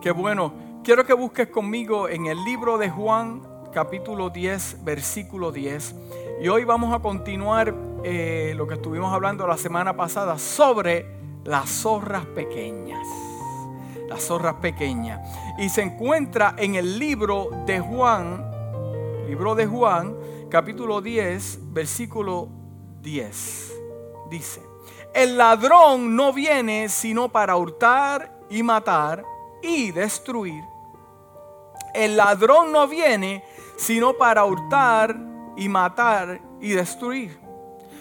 Qué bueno. Quiero que busques conmigo en el libro de Juan, capítulo 10, versículo 10. Y hoy vamos a continuar eh, lo que estuvimos hablando la semana pasada sobre las zorras pequeñas. Las zorras pequeñas. Y se encuentra en el libro de Juan, libro de Juan, capítulo 10, versículo 10. Dice, el ladrón no viene sino para hurtar y matar y destruir. El ladrón no viene sino para hurtar y matar y destruir.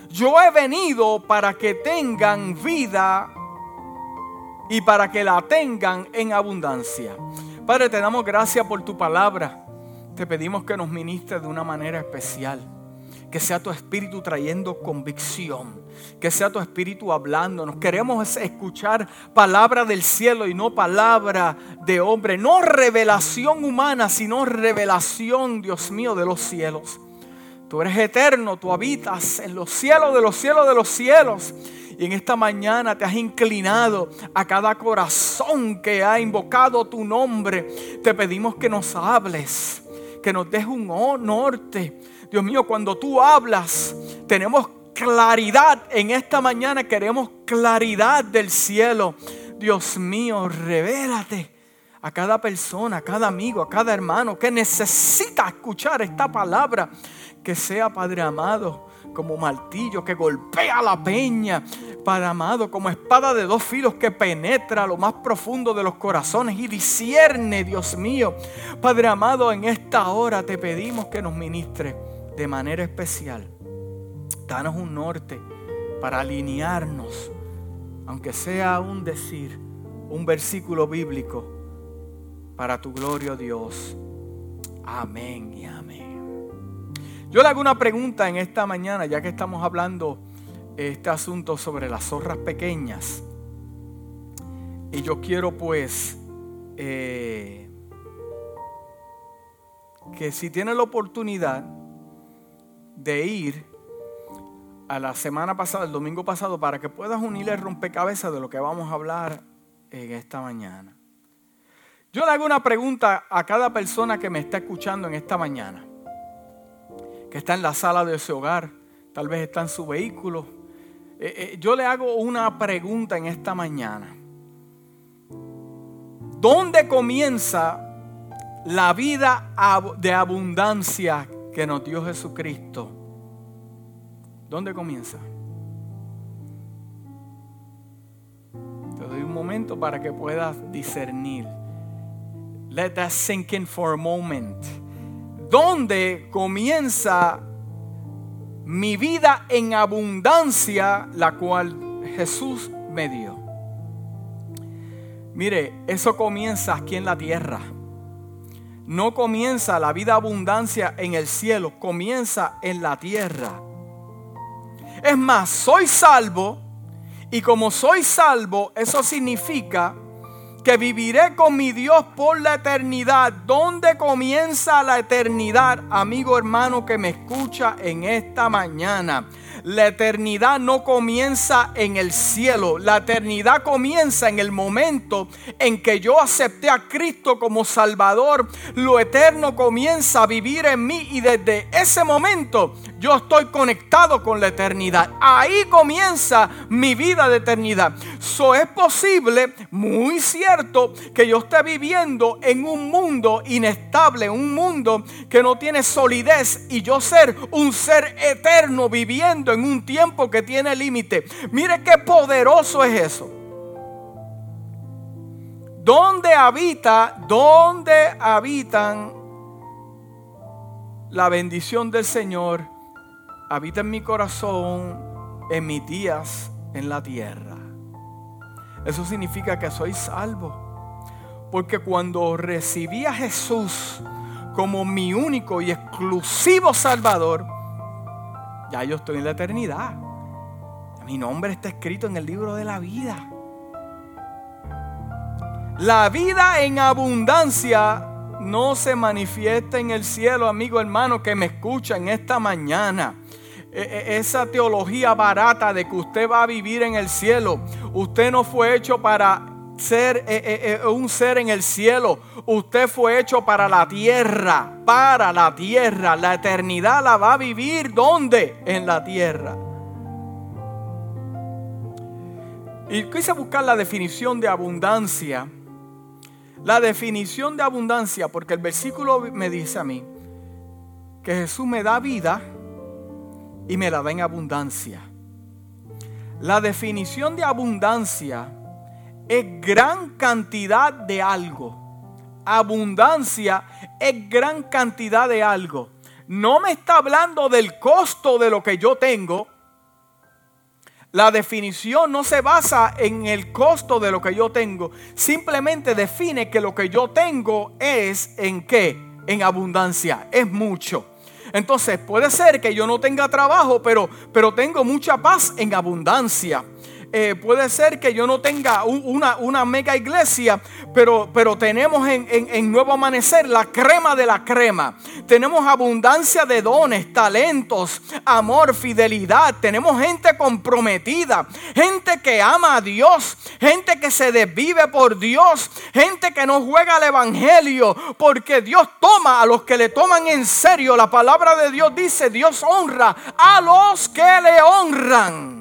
Yo he venido para que tengan vida y para que la tengan en abundancia. Padre, te damos gracias por tu palabra. Te pedimos que nos ministres de una manera especial. Que sea tu espíritu trayendo convicción. Que sea tu espíritu hablándonos. Queremos escuchar palabra del cielo y no palabra de hombre. No revelación humana, sino revelación, Dios mío, de los cielos. Tú eres eterno, tú habitas en los cielos de los cielos de los cielos. Y en esta mañana te has inclinado a cada corazón que ha invocado tu nombre. Te pedimos que nos hables, que nos dejes un norte. Dios mío, cuando tú hablas, tenemos claridad. En esta mañana queremos claridad del cielo. Dios mío, revélate a cada persona, a cada amigo, a cada hermano que necesita escuchar esta palabra. Que sea, Padre amado, como martillo que golpea la peña, Padre amado, como espada de dos filos que penetra lo más profundo de los corazones y discierne, Dios mío. Padre amado, en esta hora te pedimos que nos ministre de manera especial. Danos un norte para alinearnos, aunque sea un decir, un versículo bíblico, para tu gloria, oh Dios. Amén y amén. Yo le hago una pregunta en esta mañana, ya que estamos hablando este asunto sobre las zorras pequeñas. Y yo quiero pues eh, que si tiene la oportunidad de ir a la semana pasada, el domingo pasado, para que puedas unir el rompecabezas de lo que vamos a hablar en esta mañana. Yo le hago una pregunta a cada persona que me está escuchando en esta mañana, que está en la sala de ese hogar, tal vez está en su vehículo, eh, eh, yo le hago una pregunta en esta mañana. ¿Dónde comienza la vida de abundancia que nos dio Jesucristo? ¿Dónde comienza? Te doy un momento para que puedas discernir. Let that sink in for a moment. ¿Dónde comienza mi vida en abundancia, la cual Jesús me dio. Mire, eso comienza aquí en la tierra. No comienza la vida abundancia en el cielo, comienza en la tierra. Es más, soy salvo y como soy salvo, eso significa que viviré con mi Dios por la eternidad. ¿Dónde comienza la eternidad, amigo hermano que me escucha en esta mañana? La eternidad no comienza en el cielo, la eternidad comienza en el momento en que yo acepté a Cristo como Salvador. Lo eterno comienza a vivir en mí y desde ese momento yo estoy conectado con la eternidad. Ahí comienza mi vida de eternidad. So es posible, muy cierto, que yo esté viviendo en un mundo inestable, un mundo que no tiene solidez y yo ser un ser eterno viviendo en un tiempo que tiene límite. Mire qué poderoso es eso. ¿Dónde habita, dónde habitan la bendición del Señor? Habita en mi corazón, en mis días en la tierra. Eso significa que soy salvo. Porque cuando recibí a Jesús como mi único y exclusivo Salvador, ya yo estoy en la eternidad. Mi nombre está escrito en el libro de la vida. La vida en abundancia no se manifiesta en el cielo, amigo hermano que me escucha en esta mañana. E, e, esa teología barata de que usted va a vivir en el cielo, usted no fue hecho para ser, eh, eh, eh, un ser en el cielo. Usted fue hecho para la tierra, para la tierra. La eternidad la va a vivir ¿dónde? En la tierra. Y quise buscar la definición de abundancia. La definición de abundancia, porque el versículo me dice a mí que Jesús me da vida y me la da en abundancia. La definición de abundancia es gran cantidad de algo. Abundancia es gran cantidad de algo. No me está hablando del costo de lo que yo tengo. La definición no se basa en el costo de lo que yo tengo. Simplemente define que lo que yo tengo es en qué? En abundancia. Es mucho. Entonces puede ser que yo no tenga trabajo, pero, pero tengo mucha paz en abundancia. Eh, puede ser que yo no tenga una, mega iglesia, pero, pero tenemos en, en, Nuevo Amanecer la crema de la crema. Tenemos abundancia de dones, talentos, amor, fidelidad. Tenemos gente comprometida, gente que ama a Dios, gente que se desvive por Dios, gente que no juega al Evangelio, porque Dios toma a los que le toman en serio. La palabra de Dios dice, Dios honra a los que le honran.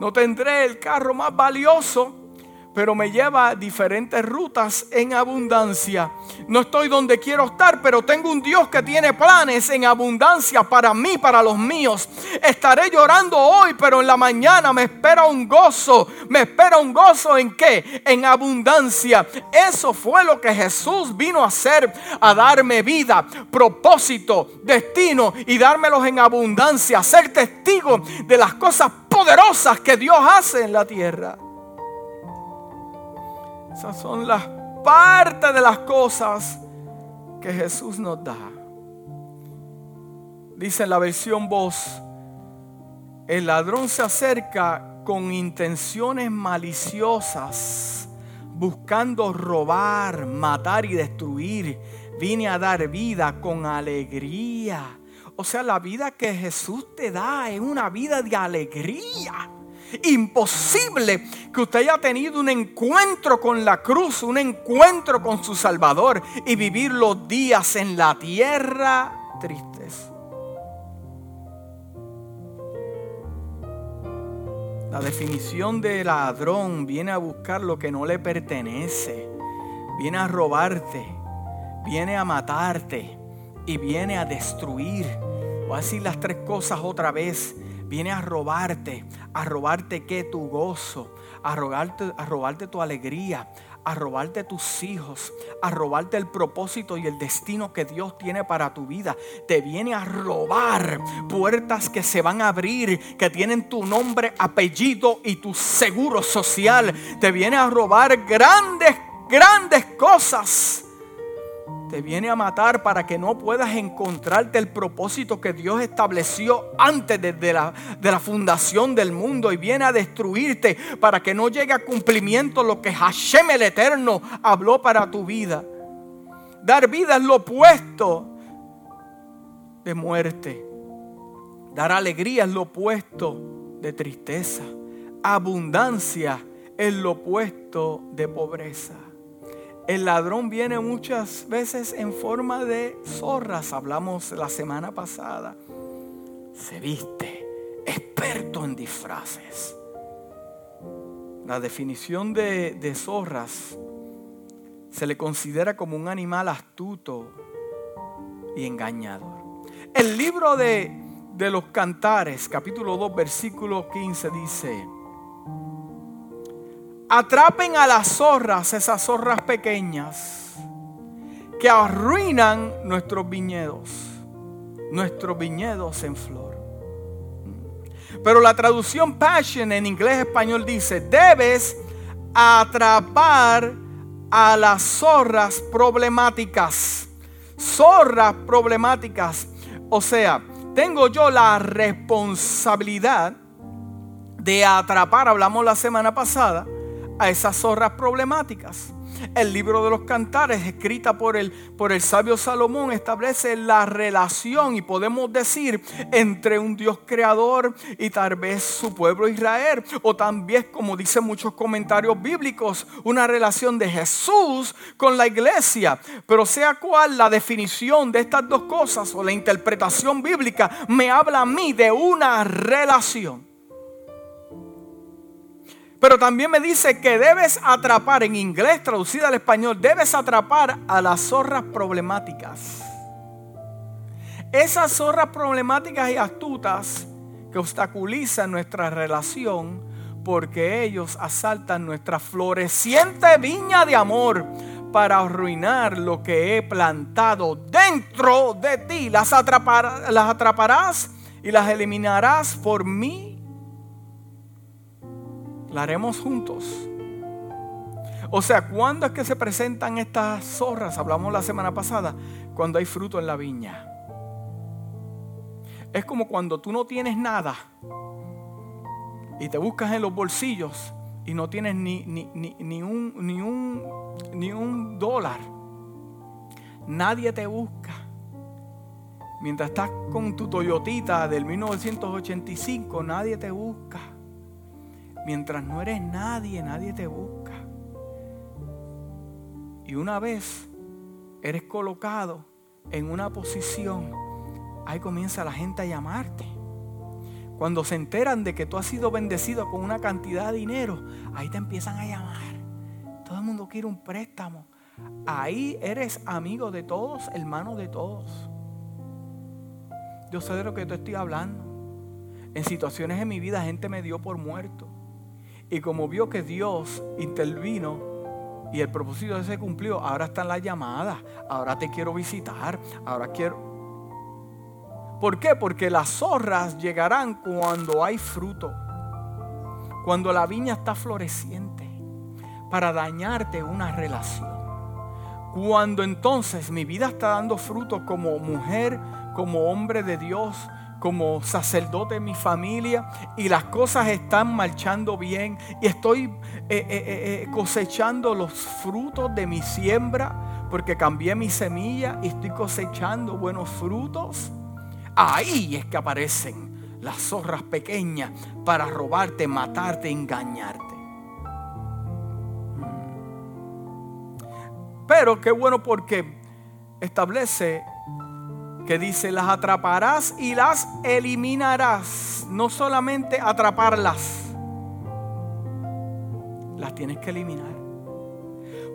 No tendré el carro más valioso, pero me lleva a diferentes rutas en abundancia. No estoy donde quiero estar, pero tengo un Dios que tiene planes en abundancia para mí, para los míos. Estaré llorando hoy, pero en la mañana me espera un gozo. ¿Me espera un gozo en qué? En abundancia. Eso fue lo que Jesús vino a hacer, a darme vida, propósito, destino y dármelos en abundancia. Ser testigo de las cosas poderosas que Dios hace en la tierra. Esas son las partes de las cosas que Jesús nos da. Dice en la versión voz, el ladrón se acerca con intenciones maliciosas, buscando robar, matar y destruir. Vine a dar vida con alegría o sea, la vida que Jesús te da es una vida de alegría. Imposible que usted haya tenido un encuentro con la cruz, un encuentro con su Salvador y vivir los días en la tierra tristes. La definición de ladrón viene a buscar lo que no le pertenece, viene a robarte, viene a matarte y viene a destruir. Voy a decir las tres cosas otra vez. Viene a robarte, a robarte que tu gozo, a robarte, a robarte tu alegría, a robarte tus hijos, a robarte el propósito y el destino que Dios tiene para tu vida. Te viene a robar puertas que se van a abrir, que tienen tu nombre, apellido y tu seguro social. Te viene a robar grandes, grandes cosas te viene a matar para que no puedas encontrarte el propósito que Dios estableció antes de, la, de la fundación del mundo y viene a destruirte para que no llegue a cumplimiento lo que Hashem el Eterno habló para tu vida. Dar vida es lo opuesto de muerte. Dar alegría es lo opuesto de tristeza. Abundancia es lo opuesto de pobreza. El ladrón viene muchas veces en forma de zorras, hablamos la semana pasada. Se viste, experto en disfraces. La definición de, zorras se le considera como un animal astuto y engañador. El libro de, de los cantares, capítulo 2, versículo 15 dice, Atrapen a las zorras, esas zorras pequeñas, que arruinan nuestros viñedos, nuestros viñedos en flor. Pero la traducción Passion en inglés español dice, debes atrapar a las zorras problemáticas. Zorras problemáticas. O sea, tengo yo la responsabilidad de atrapar, hablamos la semana pasada, a esas zorras problemáticas. El libro de los cantares, escrita por el, por el sabio Salomón, establece la relación y podemos decir entre un Dios creador y tal vez su pueblo Israel. O también, como dicen muchos comentarios bíblicos, una relación de Jesús con la iglesia. Pero sea cual la definición de estas dos cosas o la interpretación bíblica, me habla a mí de una relación. Pero también me dice que debes atrapar, en inglés traducida al español, debes atrapar a las zorras problemáticas. Esas zorras problemáticas y astutas que obstaculizan nuestra relación porque ellos asaltan nuestra floreciente viña de amor para arruinar lo que he plantado dentro de ti. Las, atraparás y las eliminarás por mí la haremos juntos. O sea, ¿cuándo es que se presentan estas zorras? Hablamos la semana pasada, cuando hay fruto en la viña. Es como cuando tú no tienes nada y te buscas en los bolsillos y no tienes ni, ni, ni, un, ni, un, ni un dólar. Nadie te busca. Mientras estás con tu Toyotita del 1985, nadie te busca. Mientras no eres nadie, nadie te busca. Y una vez eres colocado en una posición, ahí comienza la gente a llamarte. Cuando se enteran de que tú has sido bendecido con una cantidad de dinero, ahí te empiezan a llamar. Todo el mundo quiere un préstamo. Ahí eres amigo de todos, hermano de todos. Yo sé de lo que te estoy hablando. En situaciones en mi vida gente me dio por muerto. Y como vio que Dios intervino y el propósito se cumplió, ahora están las llamadas, ahora te quiero visitar, ahora quiero... ¿Por qué? Porque las zorras llegarán cuando hay fruto, cuando la viña está floreciente, para dañarte una relación. Cuando entonces mi vida está dando fruto como mujer, como hombre de Dios, como sacerdote en mi familia y las cosas están marchando bien y estoy eh, eh, eh, cosechando los frutos de mi siembra porque cambié mi semilla y estoy cosechando buenos frutos. Ahí es que aparecen las zorras pequeñas para robarte, matarte, engañarte. Pero qué bueno porque establece que dice, las atraparás y las eliminarás. No solamente atraparlas, las tienes que eliminar.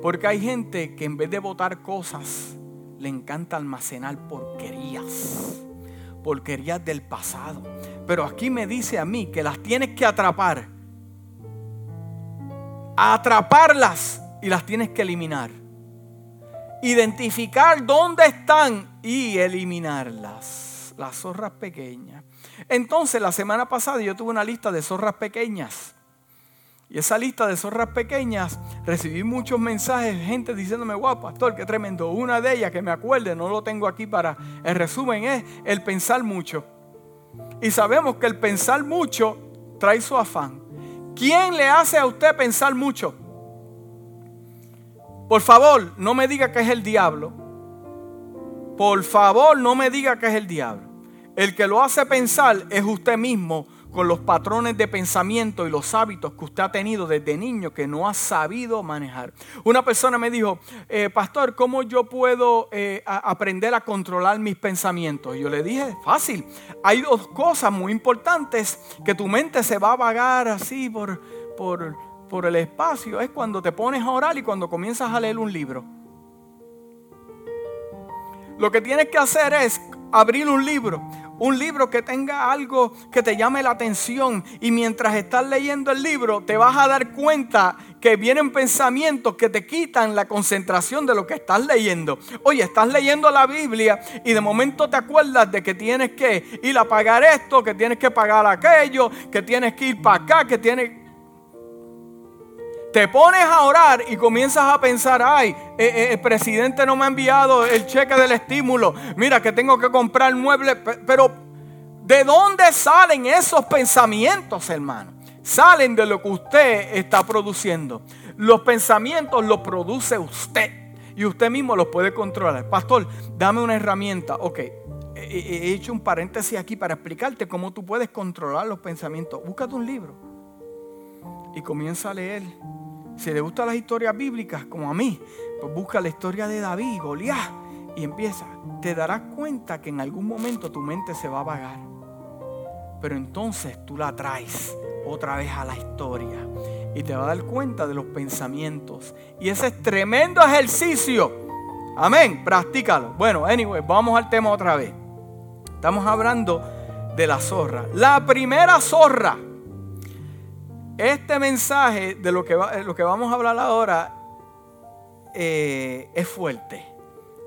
Porque hay gente que en vez de botar cosas, le encanta almacenar porquerías. Porquerías del pasado. Pero aquí me dice a mí que las tienes que atrapar. Atraparlas y las tienes que eliminar identificar dónde están y eliminarlas. Las zorras pequeñas. Entonces, la semana pasada yo tuve una lista de zorras pequeñas. Y esa lista de zorras pequeñas, recibí muchos mensajes, gente diciéndome, guau, pastor, qué tremendo. Una de ellas que me acuerde, no lo tengo aquí para el resumen, es el pensar mucho. Y sabemos que el pensar mucho trae su afán. ¿Quién le hace a usted pensar mucho? Por favor, no me diga que es el diablo. Por favor, no me diga que es el diablo. El que lo hace pensar es usted mismo con los patrones de pensamiento y los hábitos que usted ha tenido desde niño que no ha sabido manejar. Una persona me dijo, eh, pastor, ¿cómo yo puedo eh, aprender a controlar mis pensamientos? Y yo le dije, fácil. Hay dos cosas muy importantes que tu mente se va a vagar así por, por por el espacio es cuando te pones a orar y cuando comienzas a leer un libro. Lo que tienes que hacer es abrir un libro, un libro que tenga algo que te llame la atención y mientras estás leyendo el libro te vas a dar cuenta que vienen pensamientos que te quitan la concentración de lo que estás leyendo. Oye, estás leyendo la Biblia y de momento te acuerdas de que tienes que ir a pagar esto, que tienes que pagar aquello, que tienes que ir para acá, que tienes te pones a orar y comienzas a pensar, ay, eh, eh, el presidente no me ha enviado el cheque del estímulo, mira que tengo que comprar muebles, pero ¿de dónde salen esos pensamientos, hermano? salen de lo que usted está produciendo. Los pensamientos los produce usted y usted mismo los puede controlar. Pastor, dame una herramienta. Ok, he hecho un paréntesis aquí para explicarte cómo tú puedes controlar los pensamientos. Búscate un libro y comienza a leer. Si le gustan las historias bíblicas, como a mí, pues busca la historia de David Goliat y empieza. Te darás cuenta que en algún momento tu mente se va a vagar. Pero entonces tú la traes otra vez a la historia y te va a dar cuenta de los pensamientos. Y ese es tremendo ejercicio. Amén, practícalo. Bueno, anyway, vamos al tema otra vez. Estamos hablando de la zorra. La primera zorra. Este mensaje de lo que, lo que vamos a hablar ahora eh, es fuerte.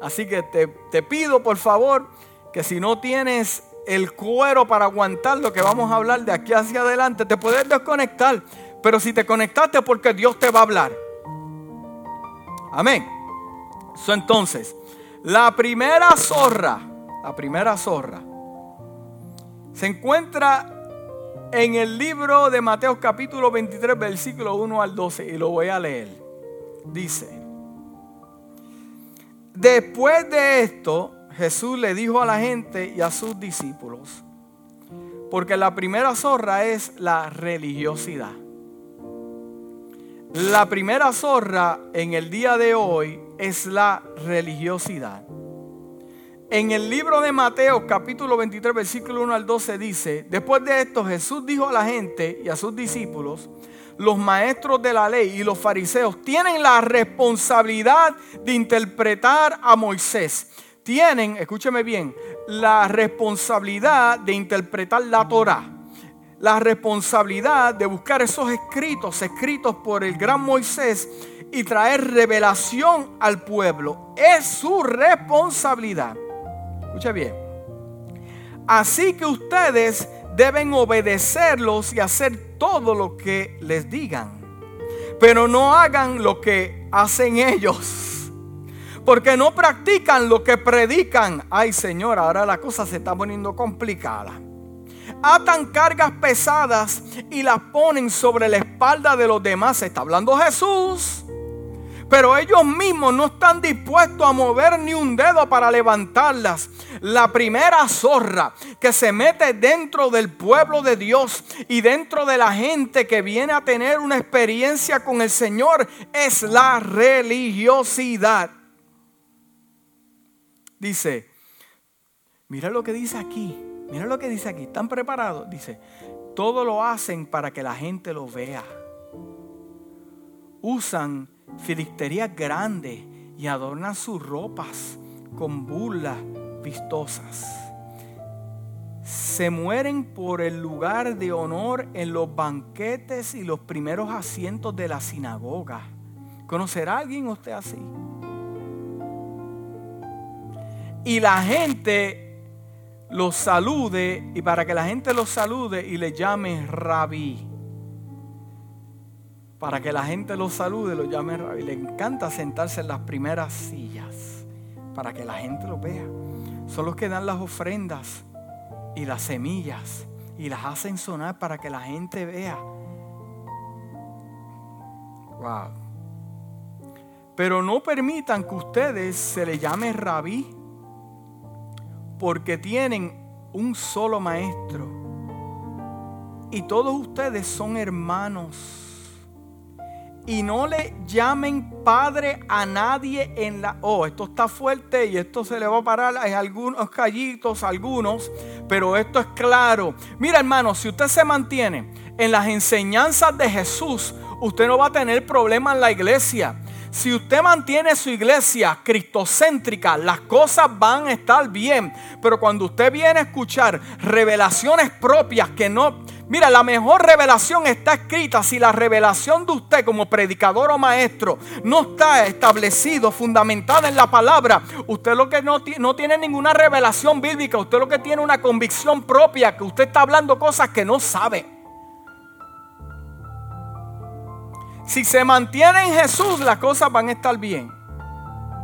Así que te, te pido por favor que si no tienes el cuero para aguantar lo que vamos a hablar de aquí hacia adelante, te puedes desconectar. Pero si te conectaste porque Dios te va a hablar. Amén. entonces, la primera zorra, la primera zorra, se encuentra en el libro de Mateo capítulo 23, versículo 1 al 12, y lo voy a leer. Dice, después de esto, Jesús le dijo a la gente y a sus discípulos, porque la primera zorra es la religiosidad. La primera zorra en el día de hoy es la religiosidad. En el libro de Mateo capítulo 23 versículo 1 al 12 dice, después de esto Jesús dijo a la gente y a sus discípulos, los maestros de la ley y los fariseos tienen la responsabilidad de interpretar a Moisés tienen, escúcheme bien, la responsabilidad de interpretar la Torah. La responsabilidad de buscar esos escritos, escritos por el gran Moisés y traer revelación al pueblo. Es su responsabilidad. Escuche bien. Así que ustedes deben obedecerlos y hacer todo lo que les digan. Pero no hagan lo que hacen ellos porque no practican lo que predican. Ay Señor, ahora la cosa se está poniendo complicada. Atan cargas pesadas y las ponen sobre la espalda de los demás. Está hablando Jesús. Pero ellos mismos no están dispuestos a mover ni un dedo para levantarlas. La primera zorra que se mete dentro del pueblo de Dios y dentro de la gente que viene a tener una experiencia con el Señor es la religiosidad. Dice, mira lo que dice aquí, mira lo que dice aquí, ¿están preparados? Dice, todo lo hacen para que la gente lo vea. Usan filisterías grandes y adornan sus ropas con burlas vistosas. Se mueren por el lugar de honor en los banquetes y los primeros asientos de la sinagoga. ¿Conocerá alguien usted así? y la gente los salude y para que la gente los salude y le llame rabí. Para que la gente los salude, lo llame rabí. Le encanta sentarse en las primeras sillas para que la gente lo vea. Son los que dan las ofrendas y las semillas y las hacen sonar para que la gente vea. Wow. Pero no permitan que ustedes se le llame rabí porque tienen un solo maestro. Y todos ustedes son hermanos. Y no le llamen padre a nadie en la... Oh, esto está fuerte y esto se le va a parar en algunos callitos, algunos, pero esto es claro. Mira hermano, si usted se mantiene en las enseñanzas de Jesús, usted no va a tener problema en la iglesia. Si usted mantiene su iglesia cristocéntrica, las cosas van a estar bien. Pero cuando usted viene a escuchar revelaciones propias que no... Mira, la mejor revelación está escrita si la revelación de usted como predicador o maestro no está establecido, fundamentada en la palabra. Usted lo que no, no tiene ninguna revelación bíblica, usted lo que tiene una convicción propia, que usted está hablando cosas que no sabe. Si se mantiene en Jesús, las cosas van a estar bien.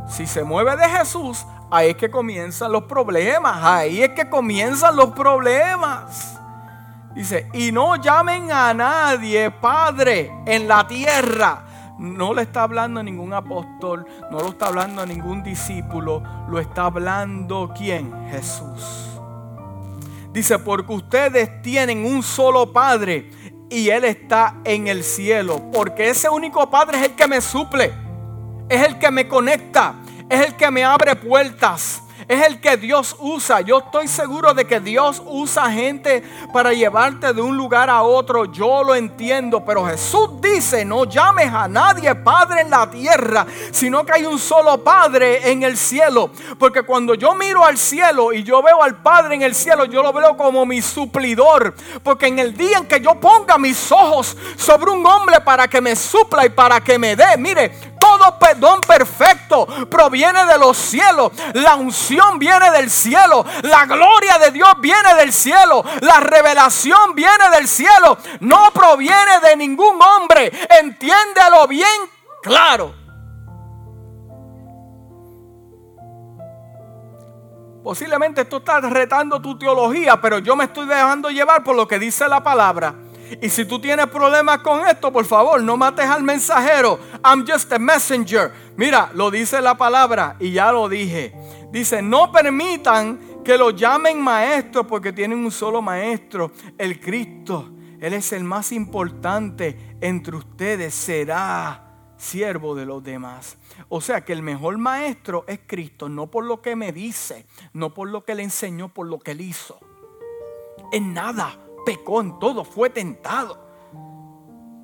Si se mueve de Jesús, ahí es que comienzan los problemas. Ahí es que comienzan los problemas. Dice, y no llamen a nadie Padre en la tierra. No le está hablando a ningún apóstol, no lo está hablando a ningún discípulo, lo está hablando quién? Jesús. Dice, porque ustedes tienen un solo Padre y Él está en el cielo. Porque ese único Padre es el que me suple, es el que me conecta, es el que me abre puertas es el que Dios usa. Yo estoy seguro de que Dios usa gente para llevarte de un lugar a otro. Yo lo entiendo, pero Jesús dice, no llames a nadie Padre en la tierra, sino que hay un solo Padre en el cielo. Porque cuando yo miro al cielo y yo veo al Padre en el cielo, yo lo veo como mi suplidor. Porque en el día en que yo ponga mis ojos sobre un hombre para que me supla y para que me dé, mire, todo perdón perfecto proviene de los cielos. La unción viene del cielo. La gloria de Dios viene del cielo. La revelación viene del cielo. No proviene de ningún hombre. Entiéndelo bien claro. Posiblemente tú estás retando tu teología, pero yo me estoy dejando llevar por lo que dice la palabra. Y si tú tienes problemas con esto, por favor, no mates al mensajero. I'm just a messenger. Mira, lo dice la palabra y ya lo dije. Dice, no permitan que lo llamen maestro porque tienen un solo maestro, el Cristo. Él es el más importante entre ustedes. Será siervo de los demás. O sea que el mejor maestro es Cristo, no por lo que me dice, no por lo que le enseñó, por lo que él hizo. En nada pecó en todo, fue tentado.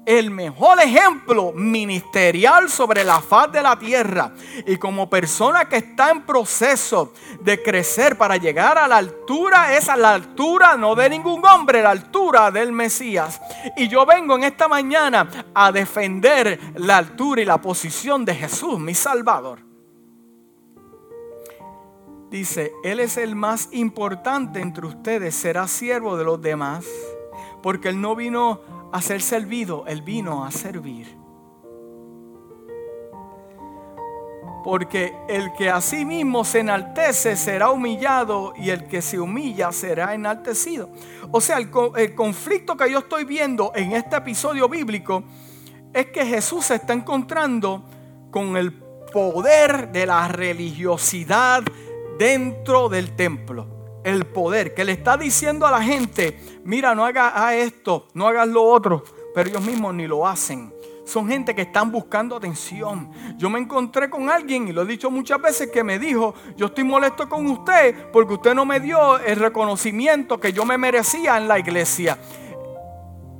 El mejor ejemplo ministerial sobre la faz de la tierra y como persona que está en proceso de crecer para llegar a la altura, es a la altura no de ningún hombre, la altura del Mesías. Y yo vengo en esta mañana a defender la altura y la posición de Jesús, mi Salvador. Dice, Él es el más importante entre ustedes, será siervo de los demás, porque Él no vino a ser servido, Él vino a servir. Porque el que a sí mismo se enaltece será humillado y el que se humilla será enaltecido. O sea, el, el conflicto que yo estoy viendo en este episodio bíblico es que Jesús se está encontrando con el poder de la religiosidad dentro del templo. El poder que le está diciendo a la gente, mira, no hagas esto, no hagas lo otro, pero ellos mismos ni lo hacen. Son gente que están buscando atención. Yo me encontré con alguien y lo he dicho muchas veces que me dijo, yo estoy molesto con usted porque usted no me dio el reconocimiento que yo me merecía en la iglesia.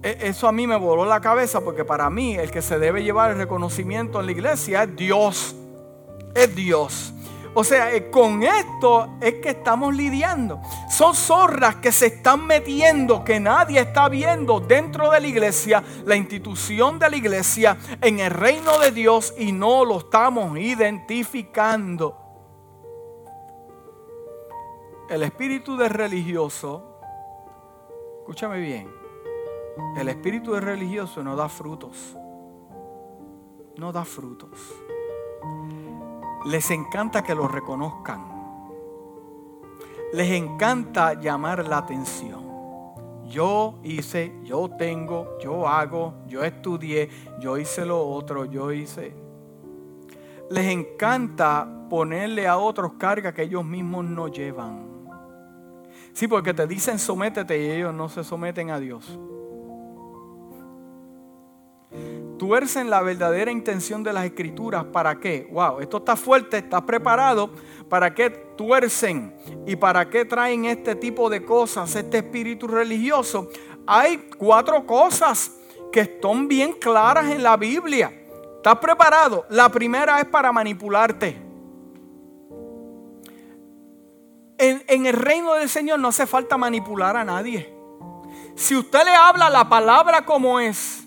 E, eso a mí me voló la cabeza porque para mí el que se debe llevar el reconocimiento en la iglesia es Dios. Es Dios. O sea, eh, con esto es que estamos lidiando. Son zorras que se están metiendo, que nadie está viendo dentro de la iglesia, la institución de la iglesia, en el reino de Dios y no lo estamos identificando. El espíritu de religioso, escúchame bien, el espíritu de religioso no da frutos. No da frutos les encanta que lo reconozcan. Les encanta llamar la atención. Yo hice, yo tengo, yo hago, yo estudié, yo hice lo otro, yo hice. Les encanta ponerle a otros carga que ellos mismos no llevan. Sí, porque te dicen sométete y ellos no se someten a Dios tuercen la verdadera intención de las escrituras. ¿Para qué? Wow, esto está fuerte, está preparado. ¿Para qué tuercen? ¿Y para qué traen este tipo de cosas, este espíritu religioso? Hay cuatro cosas que están bien claras en la Biblia. ¿Estás preparado? La primera es para manipularte. En, en, el reino del Señor no hace falta manipular a nadie. Si usted le habla la palabra como es,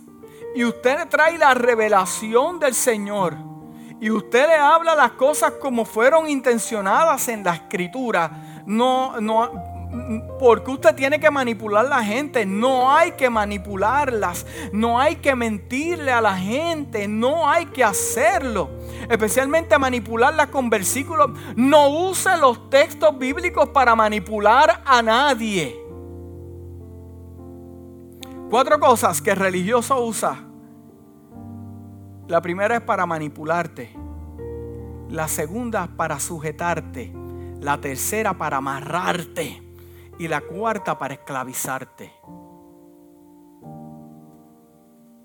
y usted le trae la revelación del Señor y usted le habla las cosas como fueron intencionadas en la escritura, no, no, porque usted tiene que manipular a la gente. No hay que manipularlas. No hay que mentirle a la gente. No hay que hacerlo. Especialmente manipularlas con versículos. No use los textos bíblicos para manipular a nadie. Cuatro cosas que el religioso usa. La primera es para manipularte. La segunda para sujetarte. La tercera para amarrarte. Y la cuarta para esclavizarte.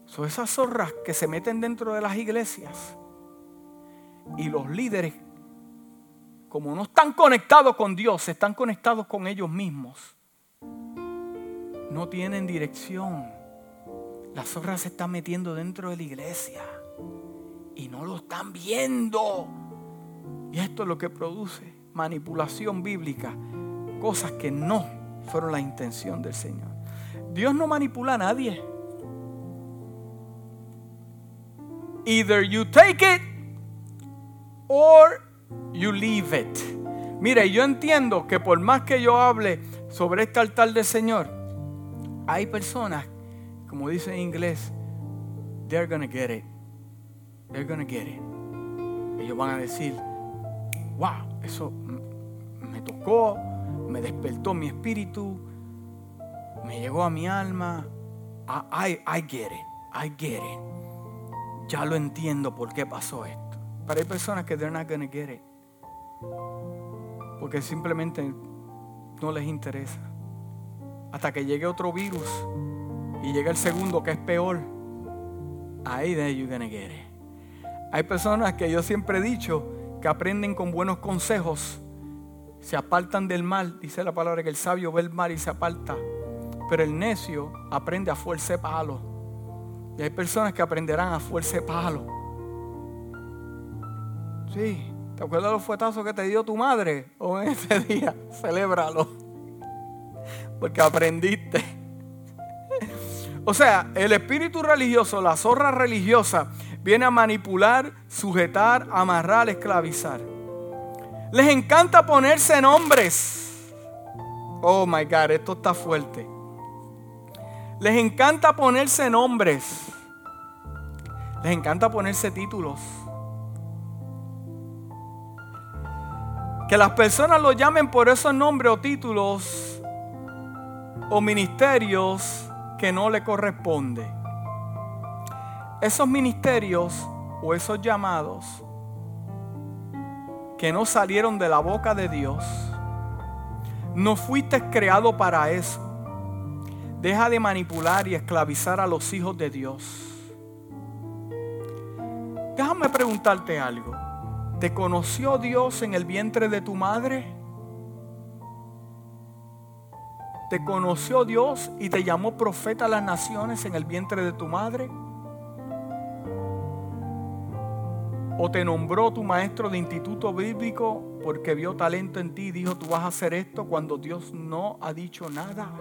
Son esas zorras que se meten dentro de las iglesias. Y los líderes, como no están conectados con Dios, están conectados con ellos mismos no tienen dirección. Las zorras se están metiendo dentro de la iglesia y no lo están viendo. Y esto es lo que produce manipulación bíblica, cosas que no fueron la intención del Señor. Dios no manipula a nadie. Either you take it or you leave it. Mire, yo entiendo que por más que yo hable sobre este altar del Señor, hay personas, como dice en inglés, they're gonna get it. They're gonna get it. Ellos van a decir, wow, eso me tocó, me despertó mi espíritu, me llegó a mi alma. I, I, get it, I get it. Ya lo entiendo por qué pasó esto. Pero hay personas que they're not gonna get it. Porque simplemente no les interesa hasta que llegue otro virus y llegue el segundo que es peor. Ahí you're gonna get it. Hay personas que yo siempre he dicho que aprenden con buenos consejos, se apartan del mal. Dice la palabra que el sabio ve el mal y se aparta, pero el necio aprende a fuerza de palo. Y hay personas que aprenderán a fuerza de palo. Sí, ¿te acuerdas de los fuetazos que te dio tu madre? O en ese día, celébralo porque aprendiste. O sea, el espíritu religioso, la zorra religiosa, viene a manipular, sujetar, amarrar, esclavizar. Les encanta ponerse nombres. Oh my God, esto está fuerte. Les encanta ponerse nombres. Les encanta ponerse títulos. Que las personas lo llamen por esos nombres o títulos o ministerios que no le corresponde. Esos ministerios o esos llamados que no salieron de la boca de Dios, no fuiste creado para eso. Deja de manipular y esclavizar a los hijos de Dios. Déjame preguntarte algo. ¿Te conoció Dios en el vientre de tu madre? ¿Te conoció Dios y te llamó profeta a las naciones en el vientre de tu madre? ¿O te nombró tu maestro de instituto bíblico porque vio talento en ti y dijo tú vas a hacer esto cuando Dios no ha dicho nada?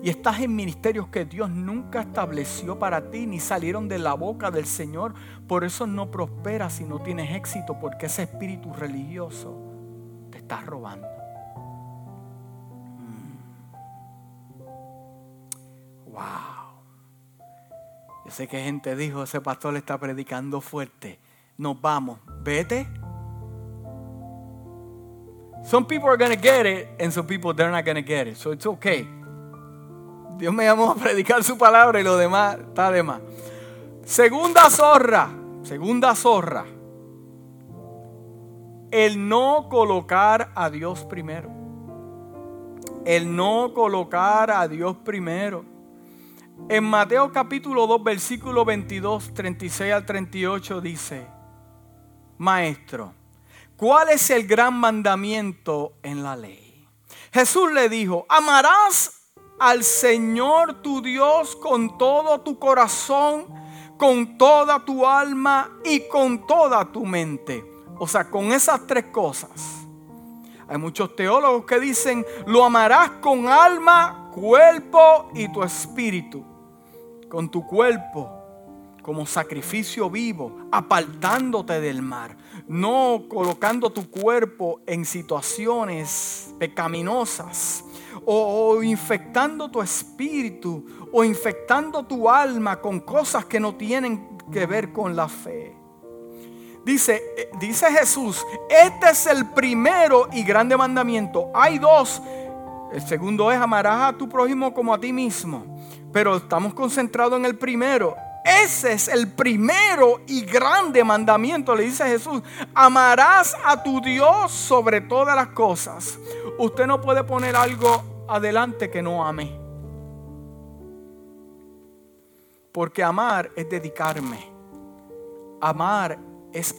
Y estás en ministerios que Dios nunca estableció para ti ni salieron de la boca del Señor. Por eso no prosperas y no tienes éxito porque ese espíritu religioso te está robando. Wow. Yo sé que gente dijo, ese pastor le está predicando fuerte. Nos vamos. Vete. Some people are going to get it and some people they're not going to get it. So it's okay. Dios me llamó a predicar su palabra y lo demás está de más. Segunda zorra, segunda zorra. El no colocar a Dios primero. El no colocar a Dios primero. En Mateo capítulo 2, versículo 22, 36 al 38 dice, Maestro, ¿cuál es el gran mandamiento en la ley? Jesús le dijo, amarás al Señor tu Dios con todo tu corazón, con toda tu alma y con toda tu mente. O sea, con esas tres cosas. Hay muchos teólogos que dicen, lo amarás con alma, cuerpo y tu espíritu con tu cuerpo como sacrificio vivo, apartándote del mar, no colocando tu cuerpo en situaciones pecaminosas o, infectando tu espíritu o infectando tu alma con cosas que no tienen que ver con la fe. Dice, eh, dice Jesús, este es el primero y grande mandamiento. Hay dos. El segundo es amarás a tu prójimo como a ti mismo. Pero estamos concentrados en el primero. Ese es el primero y grande mandamiento, le dice Jesús. Amarás a tu Dios sobre todas las cosas. Usted no puede poner algo adelante que no ame. Porque amar es dedicarme. Amar es,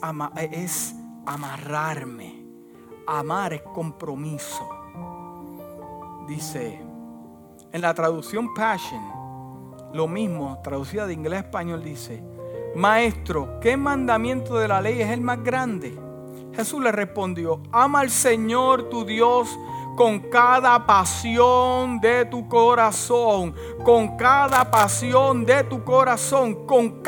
es amarrarme. Amar es compromiso. Dice, en la traducción Passion, lo mismo, traducida de inglés a español, dice, Maestro, ¿qué mandamiento de la ley es el más grande? Jesús le respondió, ama al Señor tu Dios con cada pasión de tu corazón, con cada pasión de tu corazón, con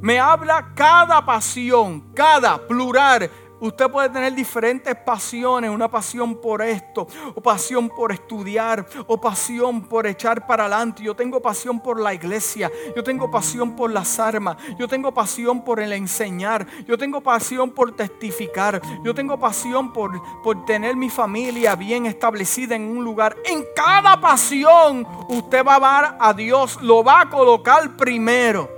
me habla cada pasión, cada plural, Usted puede tener diferentes pasiones, una pasión por esto, o pasión por estudiar, o pasión por echar para adelante. Yo tengo pasión por la iglesia, yo tengo pasión por las armas, yo tengo pasión por el enseñar, yo tengo pasión por testificar, yo tengo pasión por, por tener mi familia bien establecida en un lugar. En cada pasión usted va a amar a Dios, lo va a colocar primero.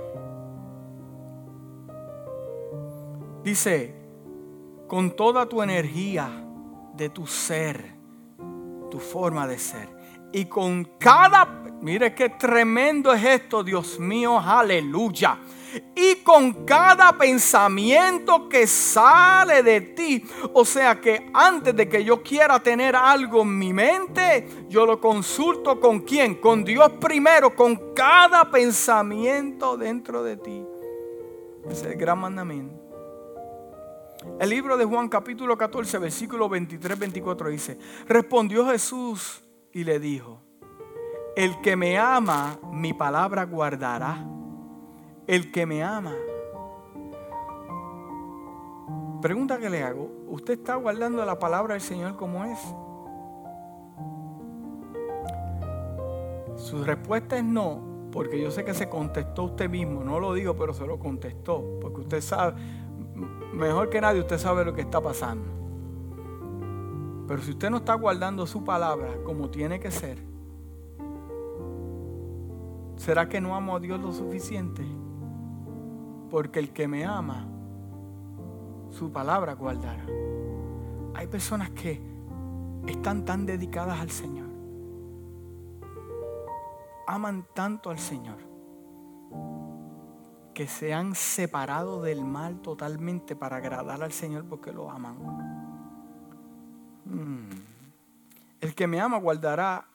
Dice, con toda tu energía de tu ser, tu forma de ser. Y con cada, mire qué tremendo es esto, Dios mío, aleluya. Y con cada pensamiento que sale de ti. O sea que antes de que yo quiera tener algo en mi mente, yo lo consulto con quién? Con Dios primero, con cada pensamiento dentro de ti. Ese es el gran mandamiento. El libro de Juan capítulo 14, versículo 23-24 dice, respondió Jesús y le dijo, el que me ama, mi palabra guardará. El que me ama. Pregunta que le hago, ¿usted está guardando la palabra del Señor como es? Su respuesta es no, porque yo sé que se contestó usted mismo, no lo digo, pero se lo contestó, porque usted sabe, mejor que nadie usted sabe lo que está pasando. Pero si usted no está guardando su palabra como tiene que ser, ¿será que no amo a Dios lo suficiente? Porque el que me ama, su palabra guardará. Hay personas que están tan dedicadas al Señor. Aman tanto al Señor que se han separado del mal totalmente para agradar al Señor porque lo aman. Mm. El que me ama guardará,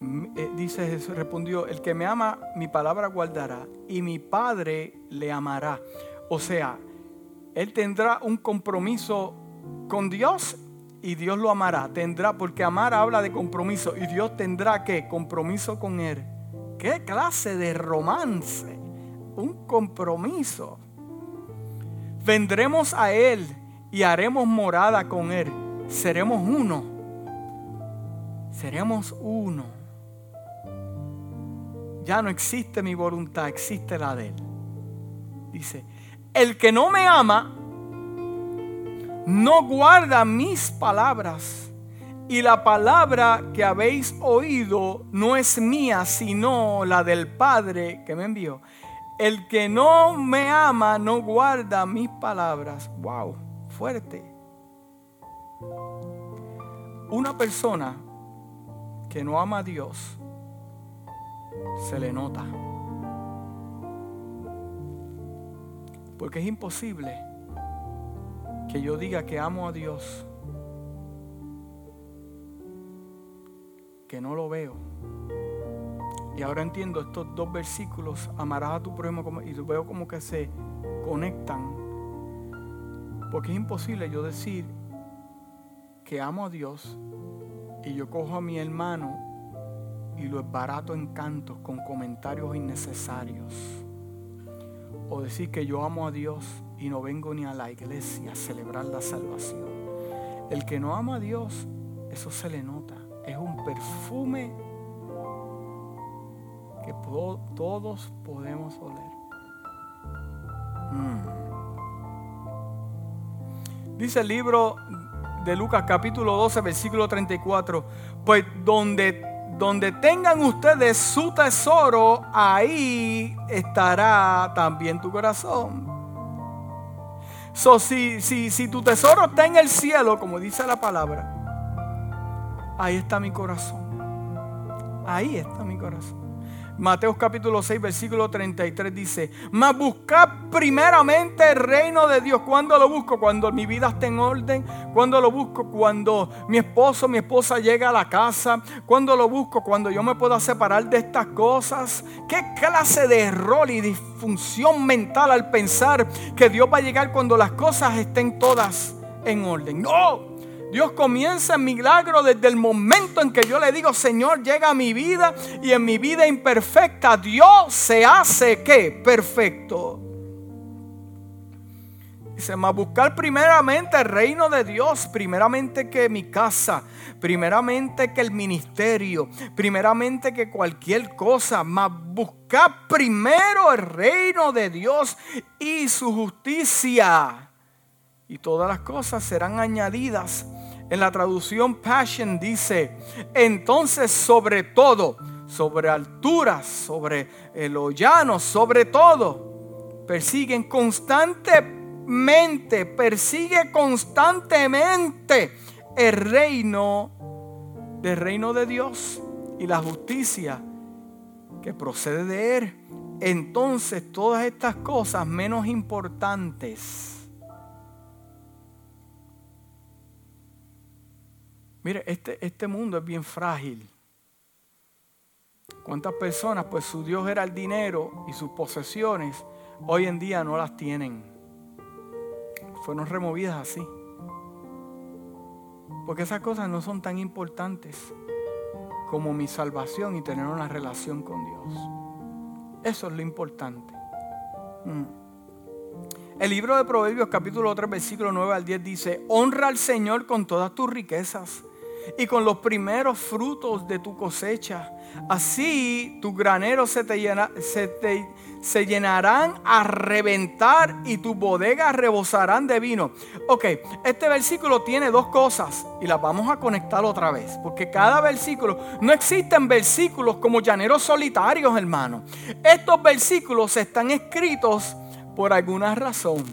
eh, dice Jesús, respondió, el que me ama mi palabra guardará y mi Padre le amará. O sea, él tendrá un compromiso con Dios y Dios lo amará. Tendrá, porque amar habla de compromiso y Dios tendrá que compromiso con él. ¿Qué clase de romance? Un compromiso. Vendremos a Él y haremos morada con Él. Seremos uno. Seremos uno. Ya no existe mi voluntad, existe la de Él. Dice, el que no me ama, no guarda mis palabras. Y la palabra que habéis oído no es mía, sino la del Padre que me envió. El que no me ama no guarda mis palabras. Wow, fuerte. Una persona que no ama a Dios se le nota. Porque es imposible que yo diga que amo a Dios, que no lo veo y ahora entiendo estos dos versículos, amarás a tu prójimo y veo como que se conectan. Porque es imposible yo decir que amo a Dios y yo cojo a mi hermano y lo barato en cantos con comentarios innecesarios. O decir que yo amo a Dios y no vengo ni a la iglesia a celebrar la salvación. El que no ama a Dios, eso se le nota. Es un perfume que todos podemos oler. Mm. Dice el libro de Lucas capítulo 12, versículo 34, pues donde donde tengan ustedes su tesoro, ahí estará también tu corazón. So, si, si, si tu tesoro está en el cielo, como dice la palabra, ahí está mi corazón. Ahí está mi corazón. Mateo capítulo 6, versículo 33 dice, mas buscad primeramente el reino de Dios. ¿Cuándo lo busco? Cuando mi vida está en orden. ¿Cuándo lo busco? Cuando mi esposo, mi esposa llega a la casa. ¿Cuándo lo busco? Cuando yo me pueda separar de estas cosas. ¿Qué clase de error y disfunción mental al pensar que Dios va a llegar cuando las cosas estén todas en orden? No. Dios comienza el milagro desde el momento en que yo le digo, Señor, llega a mi vida y en mi vida imperfecta Dios se hace que perfecto. Dice, más buscar primeramente el reino de Dios, primeramente que mi casa, primeramente que el ministerio, primeramente que cualquier cosa, más buscar primero el reino de Dios y su justicia. Y todas las cosas serán añadidas en la traducción Passion dice, entonces sobre todo, sobre alturas, sobre lo llano, sobre todo, persiguen constantemente, persigue constantemente el reino del reino de Dios y la justicia que procede de Él. Entonces todas estas cosas menos importantes Mire, este, este mundo es bien frágil. ¿Cuántas personas, pues su Dios era el dinero y sus posesiones, hoy en día no las tienen? Fueron removidas así. Porque esas cosas no son tan importantes como mi salvación y tener una relación con Dios. Eso es lo importante. Mm. El libro de Proverbios capítulo 3 versículo 9 al 10 dice, honra al Señor con todas tus riquezas y con los primeros frutos de tu cosecha. Así tus graneros se, te se, llenarán a reventar y tus bodegas rebosarán de vino. Ok, este versículo tiene dos cosas y las vamos a conectar otra vez. Porque cada versículo, no existen versículos como llaneros solitarios, hermano. Estos versículos están escritos por alguna razón.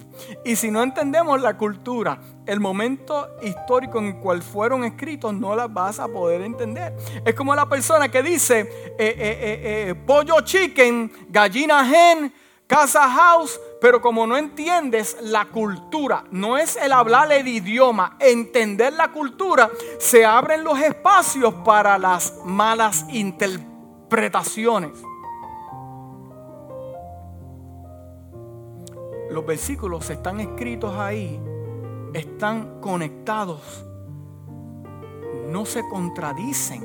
Y si no entendemos la cultura, el momento histórico en el cual fueron escritos, no las vas a poder entender. Es como la persona que dice eh, eh, eh, pollo chicken, gallina hen, casa house, pero como no entiendes la cultura, no es el hablar el idioma, entender la cultura, se abren los espacios para las malas interpretaciones. los versículos están escritos ahí, están conectados, no se contradicen,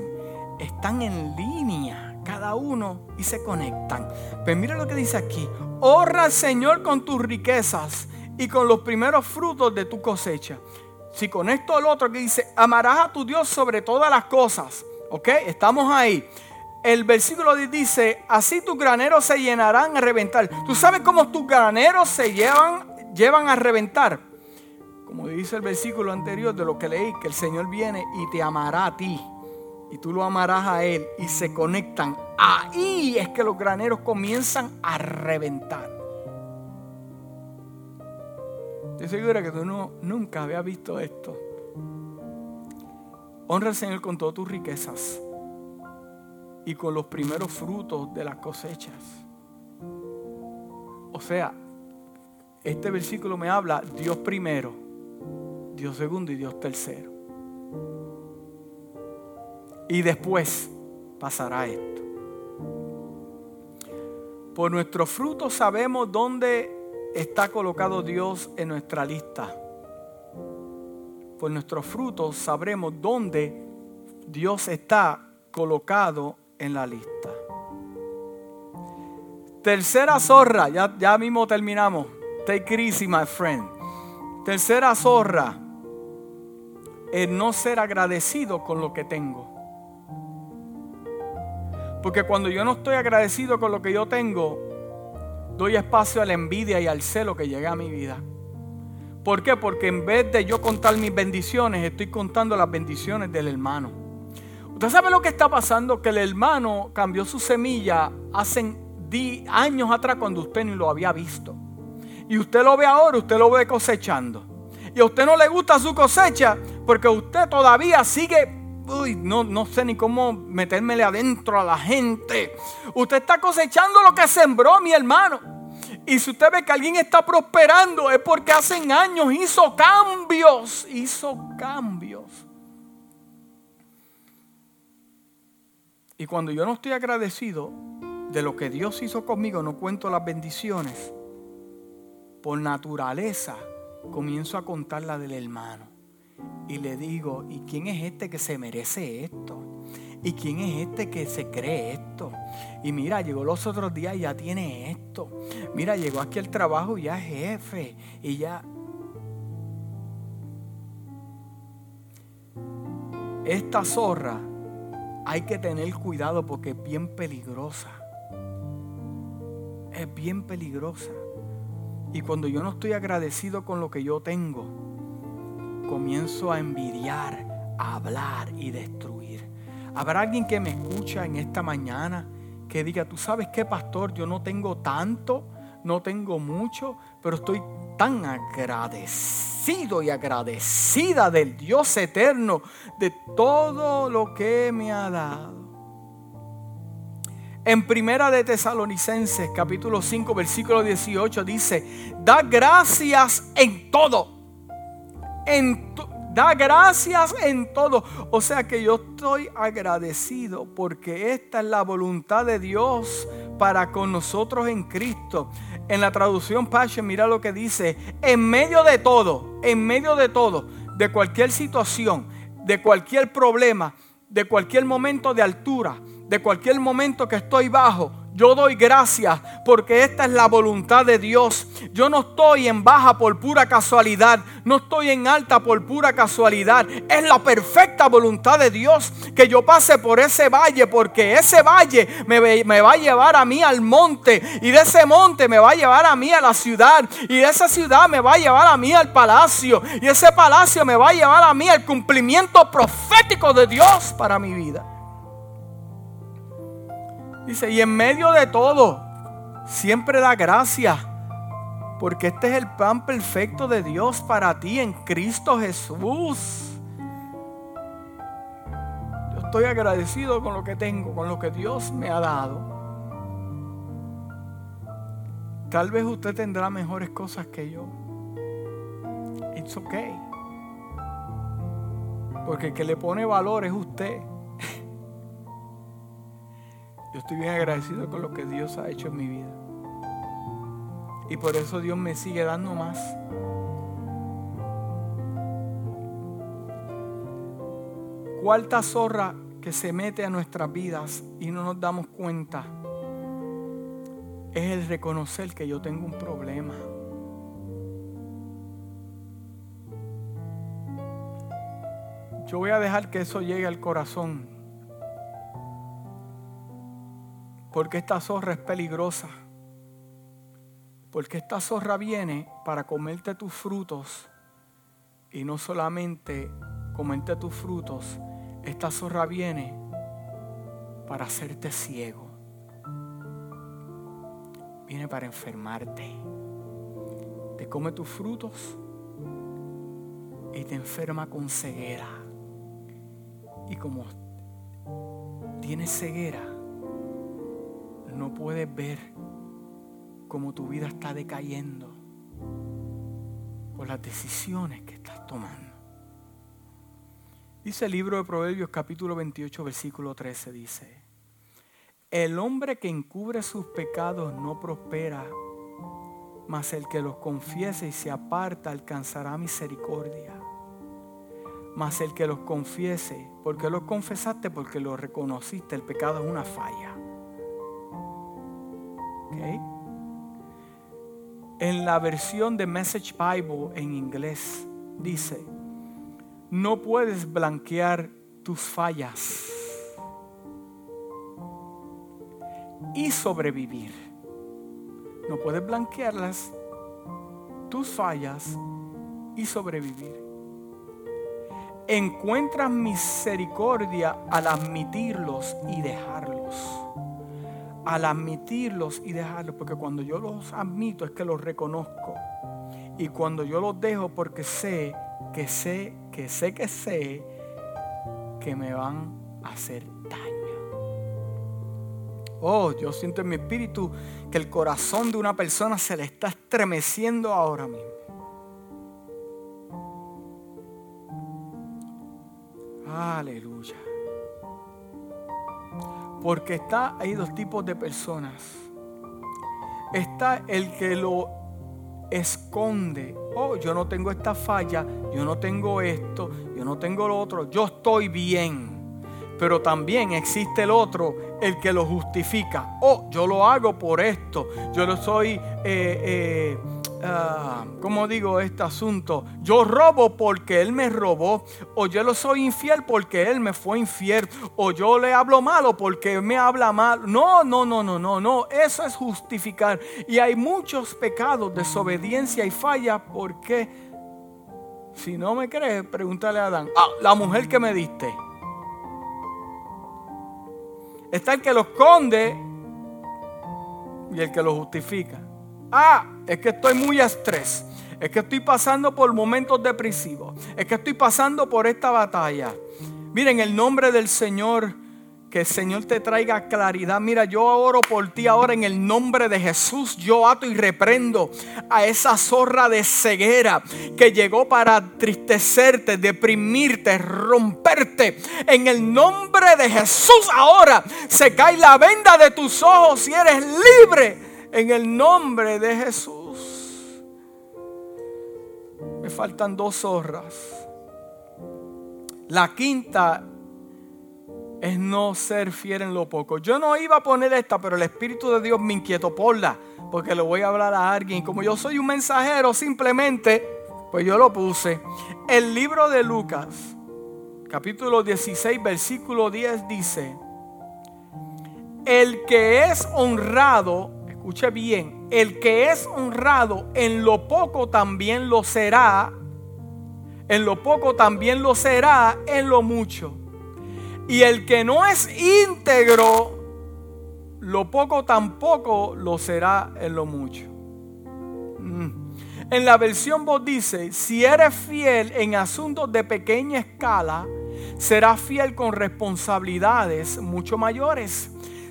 están en línea cada uno y se conectan. Pero pues mira lo que dice aquí, honra al Señor con tus riquezas y con los primeros frutos de tu cosecha. Si conecto al otro que dice, amarás a tu Dios sobre todas las cosas, ¿ok? Estamos ahí el versículo dice, así tus graneros se llenarán a reventar. ¿Tú sabes cómo tus graneros se llevan, llevan a reventar? Como dice el versículo anterior de lo que leí, que el Señor viene y te amará a ti. Y tú lo amarás a Él y se conectan. Ahí es que los graneros comienzan a reventar. Estoy segura que tú no, nunca habías visto esto. Honra al Señor con todas tus riquezas y con los primeros frutos de las cosechas. O sea, este versículo me habla Dios primero, Dios segundo y Dios tercero. Y después pasará esto. Por nuestros frutos sabemos dónde está colocado Dios en nuestra lista. Por nuestros frutos sabremos dónde Dios está colocado en la lista. Tercera zorra, ya, ya mismo terminamos. Take it easy, my friend. Tercera zorra, el no ser agradecido con lo que tengo. Porque cuando yo no estoy agradecido con lo que yo tengo, doy espacio a la envidia y al celo que llega a mi vida. ¿Por qué? Porque en vez de yo contar mis bendiciones, estoy contando las bendiciones del hermano. Usted sabe lo que está pasando, que el hermano cambió su semilla hace años atrás cuando usted ni lo había visto. Y usted lo ve ahora, usted lo ve cosechando. Y a usted no le gusta su cosecha porque usted todavía sigue Uy, no, no sé ni cómo metérmele adentro a la gente. Usted está cosechando lo que sembró, mi hermano. Y si usted ve que alguien está prosperando, es porque hace años hizo cambios. Hizo cambios. Y cuando yo no estoy agradecido de lo que Dios hizo conmigo, no cuento las bendiciones, por naturaleza comienzo a contar la del hermano. Y le digo, ¿y quién es este que se merece esto? ¿Y quién es este que se cree esto? Y mira, llegó los otros días y ya tiene esto. Mira, llegó aquí al trabajo y ya es jefe. Y ya... Esta zorra hay que tener cuidado porque es bien peligrosa. Es bien peligrosa. Y cuando yo no estoy agradecido con lo que yo tengo, comienzo a envidiar, a hablar y destruir. Habrá alguien que me escucha en esta mañana que diga, tú sabes qué, pastor, yo no tengo tanto, no tengo mucho, pero estoy tan agradecido y agradecida del Dios eterno de todo lo que me ha dado. En Primera de Tesalonicenses, capítulo 5, versículo 18 dice, da gracias en todo. Da gracias en todo. O sea que yo estoy agradecido porque esta es la voluntad de Dios para con nosotros en Cristo en la traducción Passion, mira lo que dice, en medio de todo, en medio de todo, de cualquier situación, de cualquier problema, de cualquier momento de altura, de cualquier momento que estoy bajo, yo doy gracias porque esta es la voluntad de Dios. Yo no estoy en baja por pura casualidad. No estoy en alta por pura casualidad. Es la perfecta voluntad de Dios que yo pase por ese valle porque ese valle me, va a llevar a mí al monte. Y de ese monte me va a llevar a mí a la ciudad. Y de esa ciudad me va a llevar a mí al palacio. Y ese palacio me va a llevar a mí al cumplimiento profético de Dios para mi vida. Dice, y en medio de todo, siempre da gracia, porque este es el plan perfecto de Dios para ti en Cristo Jesús. Yo estoy agradecido con lo que tengo, con lo que Dios me ha dado. Tal vez usted tendrá mejores cosas que yo. It's okay. Porque el que le pone valor es usted. Yo estoy bien agradecido con lo que Dios ha hecho en mi vida. Y por eso Dios me sigue dando más. ¿Cuánta zorra que se mete a nuestras vidas y no nos damos cuenta? Es el reconocer que yo tengo un problema. Yo voy a dejar que eso llegue al corazón Porque esta zorra es peligrosa. Porque esta zorra viene para comerte tus frutos. Y no solamente comerte tus frutos. Esta zorra viene para hacerte ciego. Viene para enfermarte. Te come tus frutos y te enferma con ceguera. Y como tienes ceguera, no puedes ver cómo tu vida está decayendo por las decisiones que estás tomando. Dice el libro de Proverbios capítulo 28 versículo 13, dice, el hombre que encubre sus pecados no prospera, mas el que los confiese y se aparta alcanzará misericordia. Mas el que los confiese, porque los confesaste, porque lo reconociste, el pecado es una falla. En la versión de Message Bible en inglés dice, no puedes blanquear tus fallas y sobrevivir. No puedes blanquearlas, tus fallas y sobrevivir. encuentras misericordia al admitirlos y dejarlos. Al admitirlos y dejarlos, porque cuando yo los admito es que los reconozco. Y cuando yo los dejo porque sé que sé, que sé que sé que me van a hacer daño. Oh, yo siento en mi espíritu que el corazón de una persona se le está estremeciendo ahora mismo. Aleluya. Porque está, hay dos tipos de personas. Está el que lo esconde. Oh, yo no tengo esta falla, yo no tengo esto, yo no tengo lo otro, yo estoy bien. Pero también existe el otro, el que lo justifica. Oh, yo lo hago por esto. Yo lo soy eh, eh, Ah, ¿cómo digo este asunto? Yo robo porque Él me robó, o yo lo soy infiel porque Él me fue infiel, o yo le hablo malo porque me habla mal. No, no, no, no, no, no, eso es justificar. Y hay muchos pecados, desobediencia y falla, porque si no me crees, pregúntale a Adán, ah, la mujer que me diste. Está el que lo esconde y el que lo justifica. Ah, es que estoy muy estrés. Es que estoy pasando por momentos depresivos. Es que estoy pasando por esta batalla. Miren, el nombre del Señor, que el Señor te traiga claridad. Mira, yo oro por ti ahora en el nombre de Jesús. Yo ato y reprendo a esa zorra de ceguera que llegó para tristecerte, deprimirte, romperte. En el nombre de Jesús ahora se cae la venda de tus ojos y eres libre en el nombre de Jesús. Me faltan dos zorras. La quinta es no ser fiel en lo poco. Yo no iba a poner esta, pero el Espíritu de Dios me inquietó la porque le voy a hablar a alguien. Como yo soy un mensajero, simplemente, pues yo lo puse. El libro de Lucas, capítulo 16, versículo 10 dice, el que es honrado escuche bien, el que es honrado en lo poco también lo será, en lo poco también lo será en lo mucho. Y el que no es íntegro, lo poco tampoco lo será en lo mucho. Mm. En la versión vos dice, si eres fiel en asuntos de pequeña escala, serás fiel con responsabilidades mucho mayores.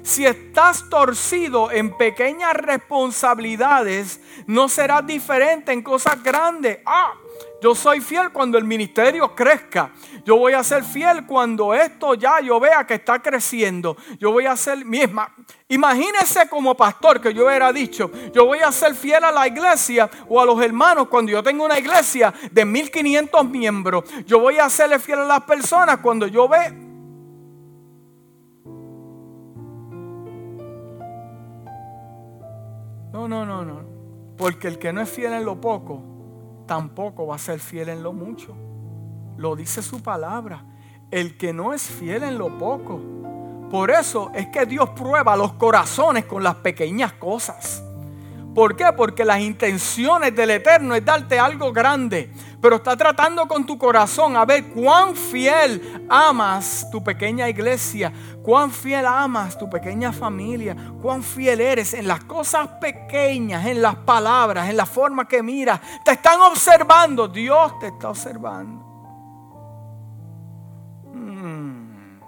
Si estás torcido en pequeñas responsabilidades, no serás diferente en cosas grandes. Ah, yo soy fiel cuando el ministerio crezca. Yo voy a ser fiel cuando esto ya yo vea que está creciendo. Yo voy a ser misma. Imagínese como pastor que yo hubiera dicho, yo voy a ser fiel a la iglesia o a los hermanos cuando yo tengo una iglesia de 1500 miembros. Yo voy a serle fiel a las personas cuando yo ve No, no, no, no. Porque el que no es fiel en lo poco, tampoco va a ser fiel en lo mucho. Lo dice su palabra. El que no es fiel en lo poco. Por eso es que Dios prueba los corazones con las pequeñas cosas. ¿Por qué? Porque las intenciones del Eterno es darte algo grande. Pero está tratando con tu corazón a ver cuán fiel amas tu pequeña iglesia, cuán fiel amas tu pequeña familia, cuán fiel eres en las cosas pequeñas, en las palabras, en la forma que miras. Te están observando, Dios te está observando. Mm.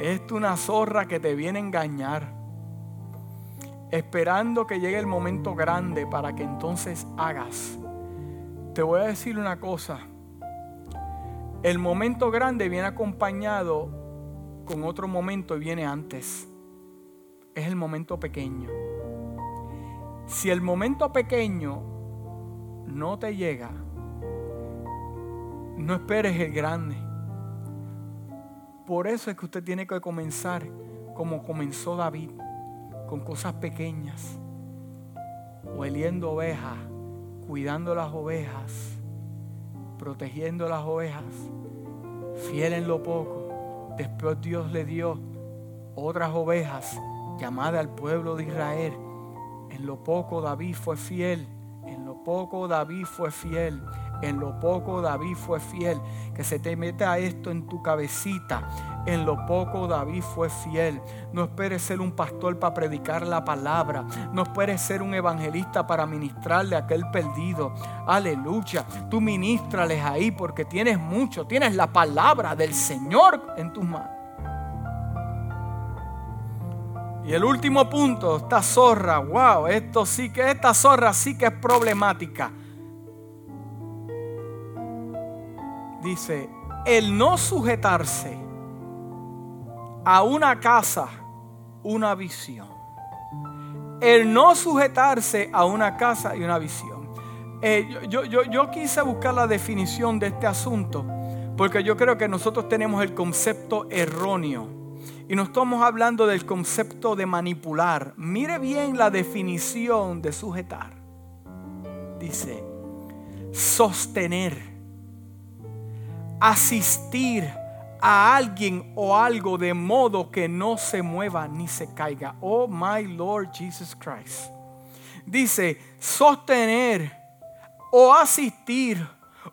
Es una zorra que te viene a engañar esperando que llegue el momento grande para que entonces hagas. Te voy a decir una cosa. El momento grande viene acompañado con otro momento y viene antes. Es el momento pequeño. Si el momento pequeño no te llega, no esperes el grande. Por eso es que usted tiene que comenzar como comenzó David con cosas pequeñas, hueliendo ovejas, cuidando las ovejas, protegiendo las ovejas, fiel en lo poco. Después Dios le dio otras ovejas llamadas al pueblo de Israel. En lo poco David fue fiel, en lo poco David fue fiel. En lo poco David fue fiel. Que se te meta esto en tu cabecita. En lo poco David fue fiel. No esperes ser un pastor para predicar la palabra. No esperes ser un evangelista para ministrarle a aquel perdido. Aleluya. Tú ministrales ahí porque tienes mucho. Tienes la palabra del Señor en tus manos. Y el último punto, esta zorra, wow, esto sí que, esta zorra sí que es problemática. Dice, el no sujetarse a una casa, una visión. El no sujetarse a una casa y una visión. Eh, yo, yo, yo quise buscar la definición de este asunto porque yo creo que nosotros tenemos el concepto erróneo y no estamos hablando del concepto de manipular. Mire bien la definición de sujetar. Dice, sostener, asistir a alguien o algo de modo que no se mueva ni se caiga. Oh my Lord Jesus Christ. Dice, sostener o asistir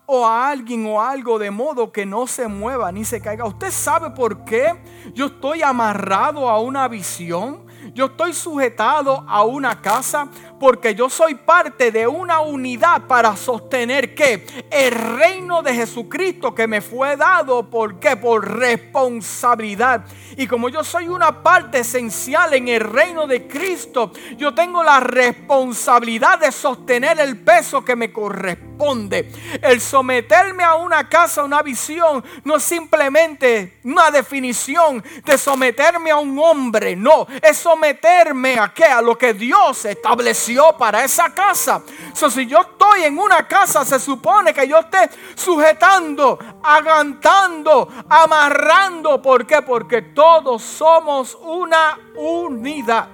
o a alguien o algo de modo que no se mueva ni se caiga. ¿Usted sabe por qué yo estoy amarrado a una visión? Yo estoy sujetado a una casa porque yo soy parte de una unidad para sostener que el reino de Jesucristo que me fue dado, ¿por qué? Por responsabilidad. Y como yo soy una parte esencial en el reino de Cristo, yo tengo la responsabilidad de sostener el peso que me corresponde. El someterme a una casa, a una visión, no es simplemente una definición de someterme a un hombre, no, es someterme a qué? A lo que Dios estableció para esa casa. So, si yo estoy en una casa, se supone que yo esté sujetando, agantando, amarrando. ¿Por qué? Porque todos somos una unidad.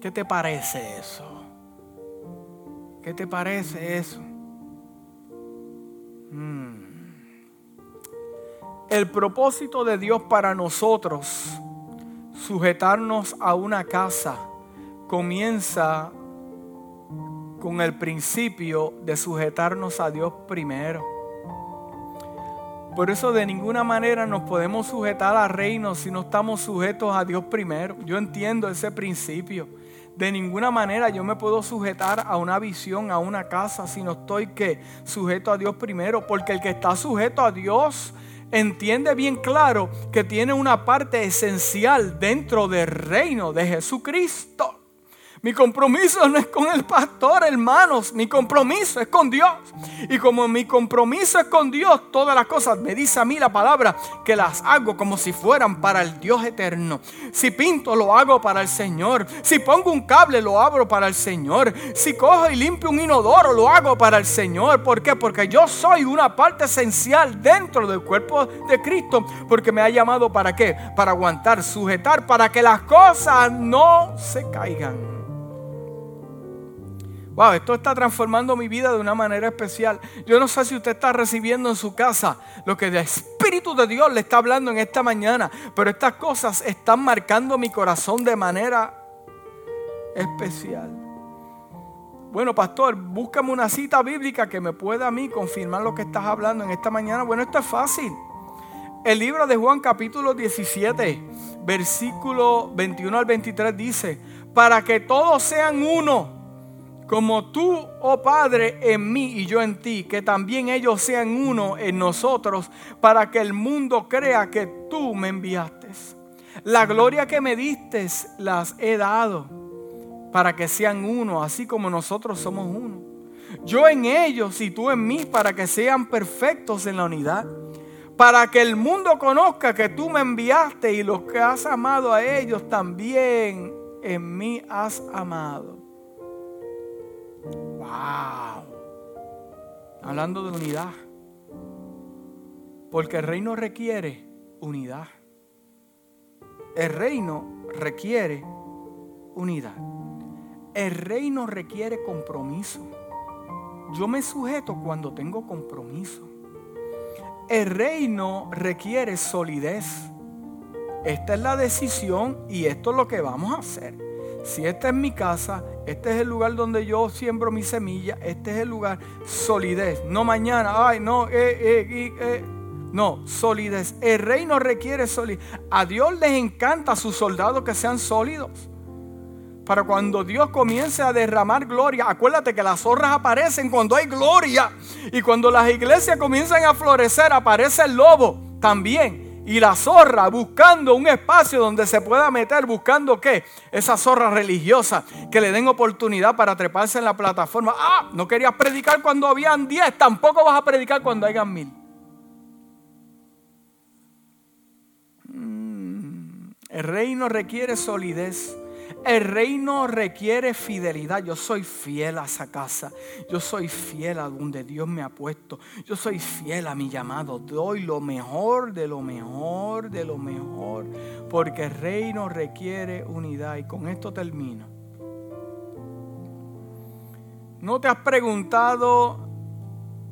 ¿Qué te parece eso? ¿Qué te parece eso? Hmm. El propósito de Dios para nosotros sujetarnos a una casa comienza con el principio de sujetarnos a Dios primero. Por eso de ninguna manera nos podemos sujetar al reino si no estamos sujetos a Dios primero. Yo entiendo ese principio. De ninguna manera yo me puedo sujetar a una visión, a una casa, si no estoy que sujeto a Dios primero. Porque el que está sujeto a Dios entiende bien claro que tiene una parte esencial dentro del reino de Jesucristo. Mi compromiso no es con el pastor, hermanos. Mi compromiso es con Dios. Y como mi compromiso es con Dios, todas las cosas, me dice a mí la palabra, que las hago como si fueran para el Dios eterno. Si pinto, lo hago para el Señor. Si pongo un cable, lo abro para el Señor. Si cojo y limpio un inodoro, lo hago para el Señor. ¿Por qué? Porque yo soy una parte esencial dentro del cuerpo de Cristo. Porque me ha llamado para qué? Para aguantar, sujetar, para que las cosas no se caigan. Wow, esto está transformando mi vida de una manera especial. Yo no sé si usted está recibiendo en su casa lo que el Espíritu de Dios le está hablando en esta mañana, pero estas cosas están marcando mi corazón de manera especial. Bueno, pastor, búscame una cita bíblica que me pueda a mí confirmar lo que estás hablando en esta mañana. Bueno, esto es fácil. El libro de Juan capítulo 17, versículo 21 al 23 dice, para que todos sean uno como tú, oh Padre, en mí y yo en ti, que también ellos sean uno en nosotros, para que el mundo crea que tú me enviaste. La gloria que me diste las he dado, para que sean uno, así como nosotros somos uno. Yo en ellos y tú en mí, para que sean perfectos en la unidad. Para que el mundo conozca que tú me enviaste y los que has amado a ellos también en mí has amado. Wow. Hablando de unidad. Porque el reino requiere unidad. El reino requiere unidad. El reino requiere compromiso. Yo me sujeto cuando tengo compromiso. El reino requiere solidez. Esta es la decisión y esto es lo que vamos a hacer. Si esta es mi casa, este es el lugar donde yo siembro mi semilla, este es el lugar, solidez. No mañana, ay, no, eh, eh, eh. No, solidez. El reino requiere solidez. A Dios les encanta a sus soldados que sean sólidos. Para cuando Dios comience a derramar gloria, acuérdate que las zorras aparecen cuando hay gloria. Y cuando las iglesias comienzan a florecer, aparece el lobo también. Y la zorra buscando un espacio donde se pueda meter, buscando qué? Esa zorra religiosa que le den oportunidad para treparse en la plataforma. Ah, no querías predicar cuando habían 10, tampoco vas a predicar cuando hayan mil. Mm, el reino requiere solidez. El reino requiere fidelidad. Yo soy fiel a esa casa. Yo soy fiel a donde Dios me ha puesto. Yo soy fiel a mi llamado. Doy lo mejor de lo mejor de lo mejor. Porque el reino requiere unidad. Y con esto termino. ¿No te has preguntado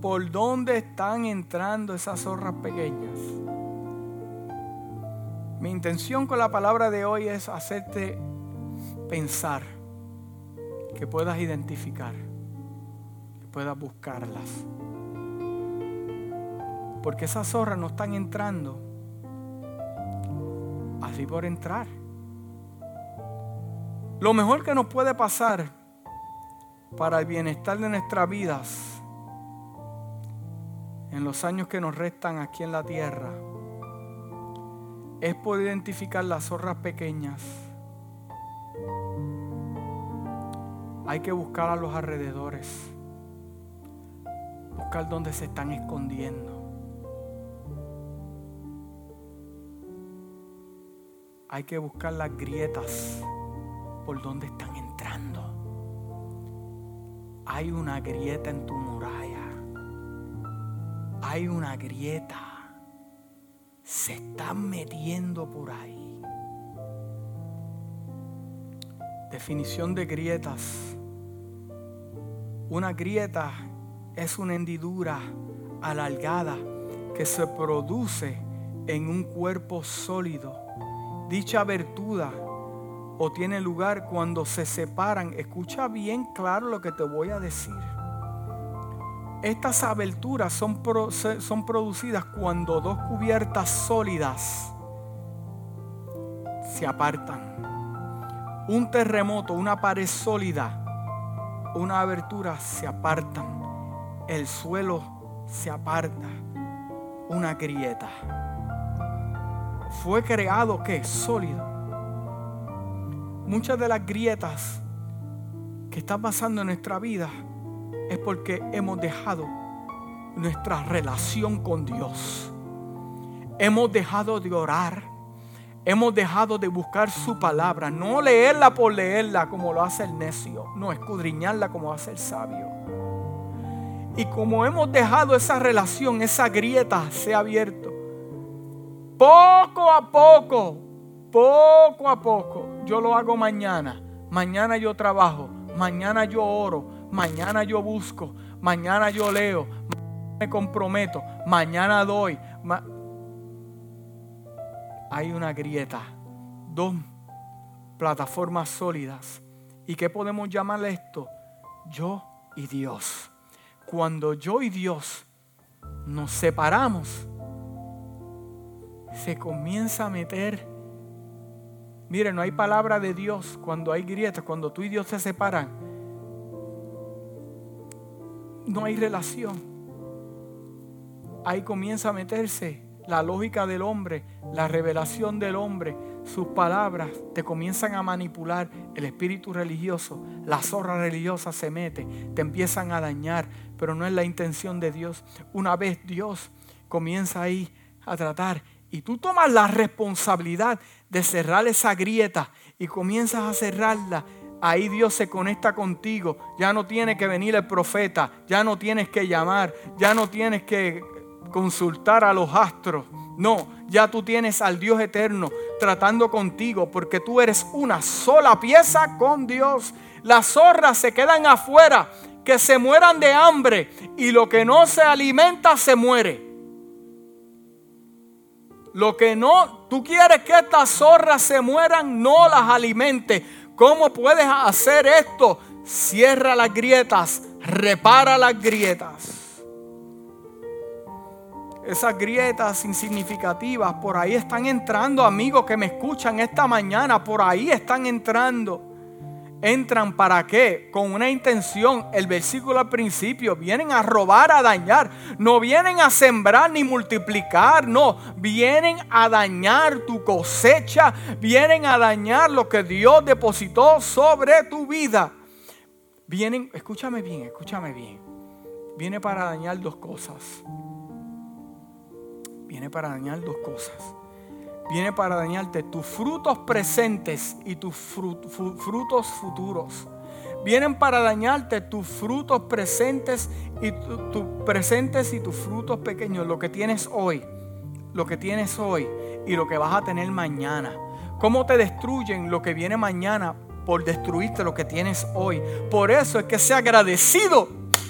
por dónde están entrando esas zorras pequeñas? Mi intención con la palabra de hoy es hacerte pensar, que puedas identificar, que puedas buscarlas. Porque esas zorras no están entrando así por entrar. Lo mejor que nos puede pasar para el bienestar de nuestras vidas en los años que nos restan aquí en la tierra es poder identificar las zorras pequeñas Hay que buscar a los alrededores. Buscar dónde se están escondiendo. Hay que buscar las grietas por donde están entrando. Hay una grieta en tu muralla. Hay una grieta. Se están metiendo por ahí. Definición de grietas una grieta es una hendidura alargada que se produce en un cuerpo sólido. Dicha abertura o tiene lugar cuando se separan. Escucha bien claro lo que te voy a decir. Estas aberturas son, son producidas cuando dos cubiertas sólidas se apartan. Un terremoto, una pared sólida una abertura se apartan, el suelo se aparta, una grieta. Fue creado que sólido. Muchas de las grietas que están pasando en nuestra vida es porque hemos dejado nuestra relación con Dios. Hemos dejado de orar Hemos dejado de buscar su palabra, no leerla por leerla como lo hace el necio, no escudriñarla como hace el sabio. Y como hemos dejado esa relación, esa grieta se ha abierto, poco a poco, poco a poco, yo lo hago mañana, mañana yo trabajo, mañana yo oro, mañana yo busco, mañana yo leo, me comprometo, mañana doy hay una grieta, dos plataformas sólidas. ¿Y qué podemos llamarle esto? Yo y Dios. Cuando yo y Dios nos separamos, se comienza a meter. Mire, no hay palabra de Dios cuando hay grietas, cuando tú y Dios se separan. No hay relación. Ahí comienza a meterse la lógica del hombre, la revelación del hombre, sus palabras te comienzan a manipular, el espíritu religioso, la zorra religiosa se mete, te empiezan a dañar, pero no es la intención de Dios. Una vez Dios comienza ahí a tratar y tú tomas la responsabilidad de cerrar esa grieta y comienzas a cerrarla, ahí Dios se conecta contigo. Ya no tiene que venir el profeta, ya no tienes que llamar, ya no tienes que consultar a los astros. No, ya tú tienes al Dios eterno tratando contigo porque tú eres una sola pieza con Dios. Las zorras se quedan afuera, que se mueran de hambre y lo que no se alimenta se muere. Lo que no, tú quieres que estas zorras se mueran, no las alimente. ¿Cómo puedes hacer esto? Cierra las grietas, repara las grietas. Esas grietas insignificativas, por ahí están entrando, amigos que me escuchan esta mañana, por ahí están entrando. ¿Entran para qué? Con una intención. El versículo al principio. Vienen a robar, a dañar. No vienen a sembrar ni multiplicar. No. Vienen a dañar tu cosecha. Vienen a dañar lo que Dios depositó sobre tu vida. Vienen, escúchame bien, escúchame bien. Viene para dañar dos cosas. Viene para dañar dos cosas viene para dañarte tus frutos presentes y tus frutos futuros. Vienen para dañarte tus frutos presentes y tus presentes y tus frutos pequeños, lo que tienes hoy, lo que tienes hoy y lo que vas a tener mañana. Cómo te destruyen lo que viene mañana por destruirte lo que tienes hoy. Por eso es que sea agradecido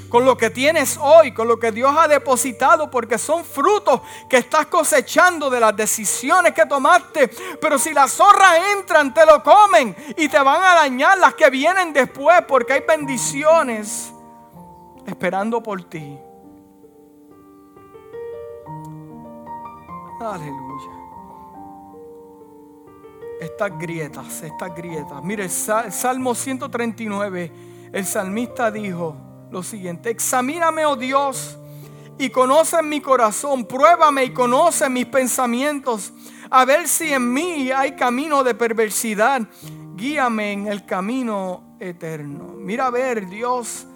con lo que tienes hoy, con lo que Dios ha depositado, porque son frutos que estás cosechando de las decisiones que tomaste. Pero si las zorras entran, te lo comen y te van a dañar las que vienen después, porque hay bendiciones esperando por ti. Aleluya. Estas grietas, estas grietas. Mire, el Salmo 139, el salmista dijo, lo siguiente, examíname, oh Dios, y conoce mi corazón, pruébame y conoce mis pensamientos, a ver si en mí hay camino de perversidad, guíame en el camino eterno. Mira a ver, Dios,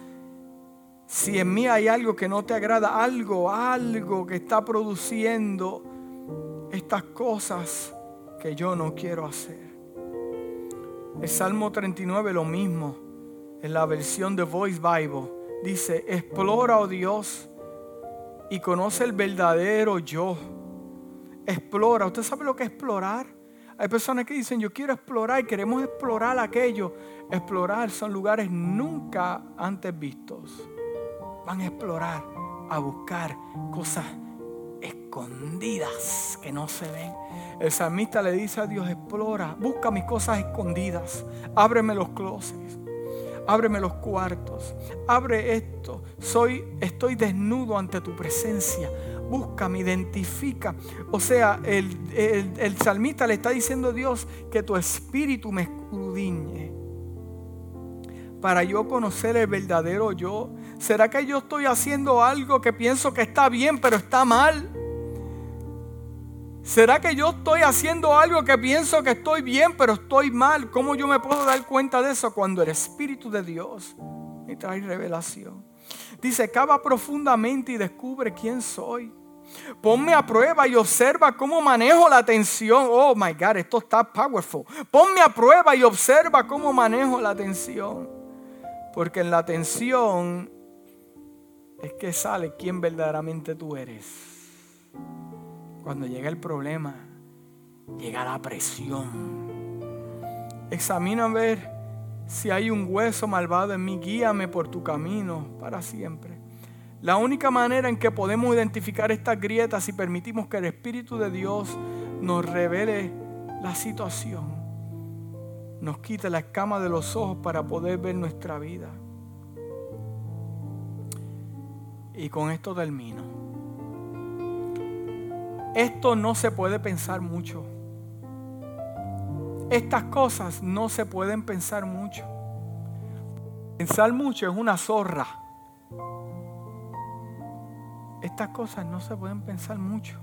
si en mí hay algo que no te agrada, algo, algo que está produciendo estas cosas que yo no quiero hacer. El Salmo 39 lo mismo, en la versión de Voice Bible dice, explora, oh Dios, y conoce el verdadero yo. Explora. ¿Usted sabe lo que es explorar? Hay personas que dicen, yo quiero explorar y queremos explorar aquello. Explorar son lugares nunca antes vistos. Van a explorar, a buscar cosas escondidas que no se ven. El salmista le dice a Dios, explora, busca mis cosas escondidas, ábreme los closets ábreme los cuartos, abre esto. Soy, estoy desnudo ante tu presencia. Búscame, identifica. O sea, el, el, salmista le está diciendo a Dios que tu espíritu me escudriñe para yo conocer el verdadero yo. ¿Será que yo estoy haciendo algo que pienso que está bien, pero está mal? ¿Será que yo estoy haciendo algo que pienso que estoy bien, pero estoy mal? ¿Cómo yo me puedo dar cuenta de eso cuando el Espíritu de Dios me trae revelación? Dice, cava profundamente y descubre quién soy. Ponme a prueba y observa cómo manejo la atención. Oh my God, esto está powerful. Ponme a prueba y observa cómo manejo la atención. Porque en la atención es que sale quién verdaderamente tú eres. Cuando llega el problema, llega la presión. Examina a ver si hay un hueso malvado en mí. Guíame por tu camino para siempre. La única manera en que podemos identificar estas grietas si permitimos que el Espíritu de Dios nos revele la situación, nos quite la escama de los ojos para poder ver nuestra vida. Y con esto termino. Esto no se puede pensar mucho. Estas cosas no se pueden pensar mucho. Pensar mucho es una zorra. Estas cosas no se pueden pensar mucho.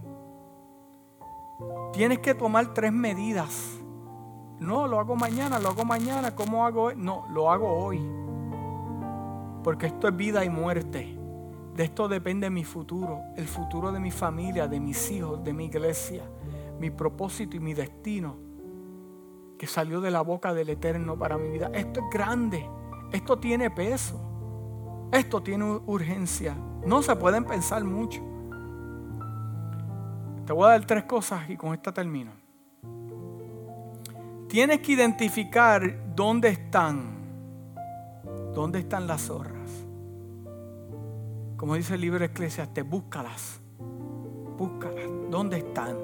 Tienes que tomar tres medidas. No, lo hago mañana, lo hago mañana. ¿Cómo hago? No, lo hago hoy. Porque esto es vida y muerte. De esto depende mi futuro, el futuro de mi familia, de mis hijos, de mi iglesia, mi propósito y mi destino que salió de la boca del Eterno para mi vida. Esto es grande, esto tiene peso, esto tiene urgencia. No se pueden pensar mucho. Te voy a dar tres cosas y con esta termino. Tienes que identificar dónde están, dónde están las zorras. Como dice el libro de Eclesiastes, búscalas. Búscalas. ¿Dónde están?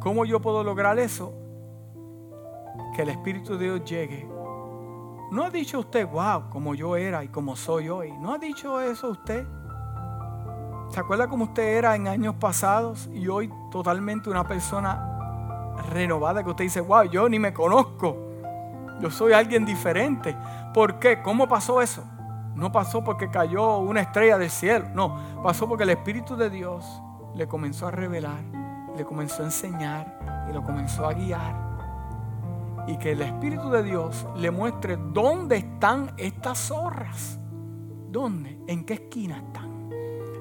¿Cómo yo puedo lograr eso? Que el Espíritu de Dios llegue ¿No ha dicho usted, wow, como yo era y como soy hoy? ¿No ha dicho eso usted? ¿Se acuerda cómo usted era en años pasados y hoy totalmente una persona renovada que usted dice, wow, yo ni me conozco? Yo soy alguien diferente. ¿Por qué? ¿Cómo pasó eso? No pasó porque cayó una estrella del cielo. No, pasó porque el Espíritu de Dios le comenzó a revelar, le comenzó a enseñar y lo comenzó a guiar y que el Espíritu de Dios le muestre dónde están estas zorras. ¿Dónde? ¿En qué esquina están?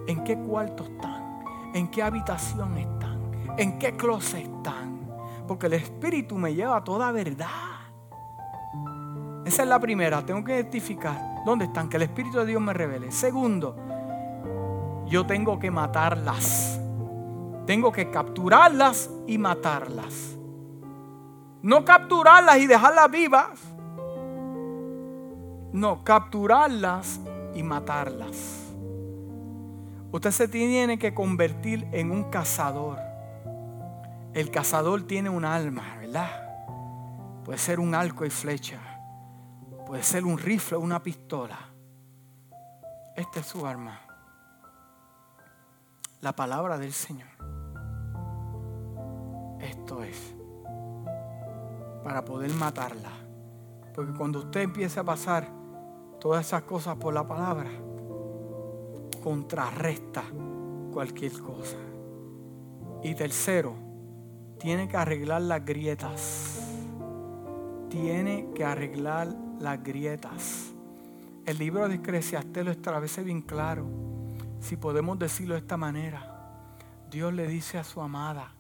¿En qué cuarto están? ¿En qué habitación están? ¿En qué closet están? Porque el Espíritu me lleva a toda verdad. Esa es la primera. Tengo que identificar dónde están. Que el Espíritu de Dios me revele. Segundo, yo tengo que matarlas. Tengo que capturarlas y matarlas. No capturarlas y dejarlas vivas. No, capturarlas y matarlas. Usted se tiene que convertir en un cazador. El cazador tiene un alma, ¿verdad? Puede ser un arco y flecha. Puede ser un rifle o una pistola. Esta es su arma. La palabra del Señor. Esto es para poder matarla. Porque cuando usted empiece a pasar todas esas cosas por la palabra, contrarresta cualquier cosa. Y tercero, tiene que arreglar las grietas. Tiene que arreglar las grietas. El libro de Eclesiastés lo establece bien claro. Si podemos decirlo de esta manera, Dios le dice a su amada,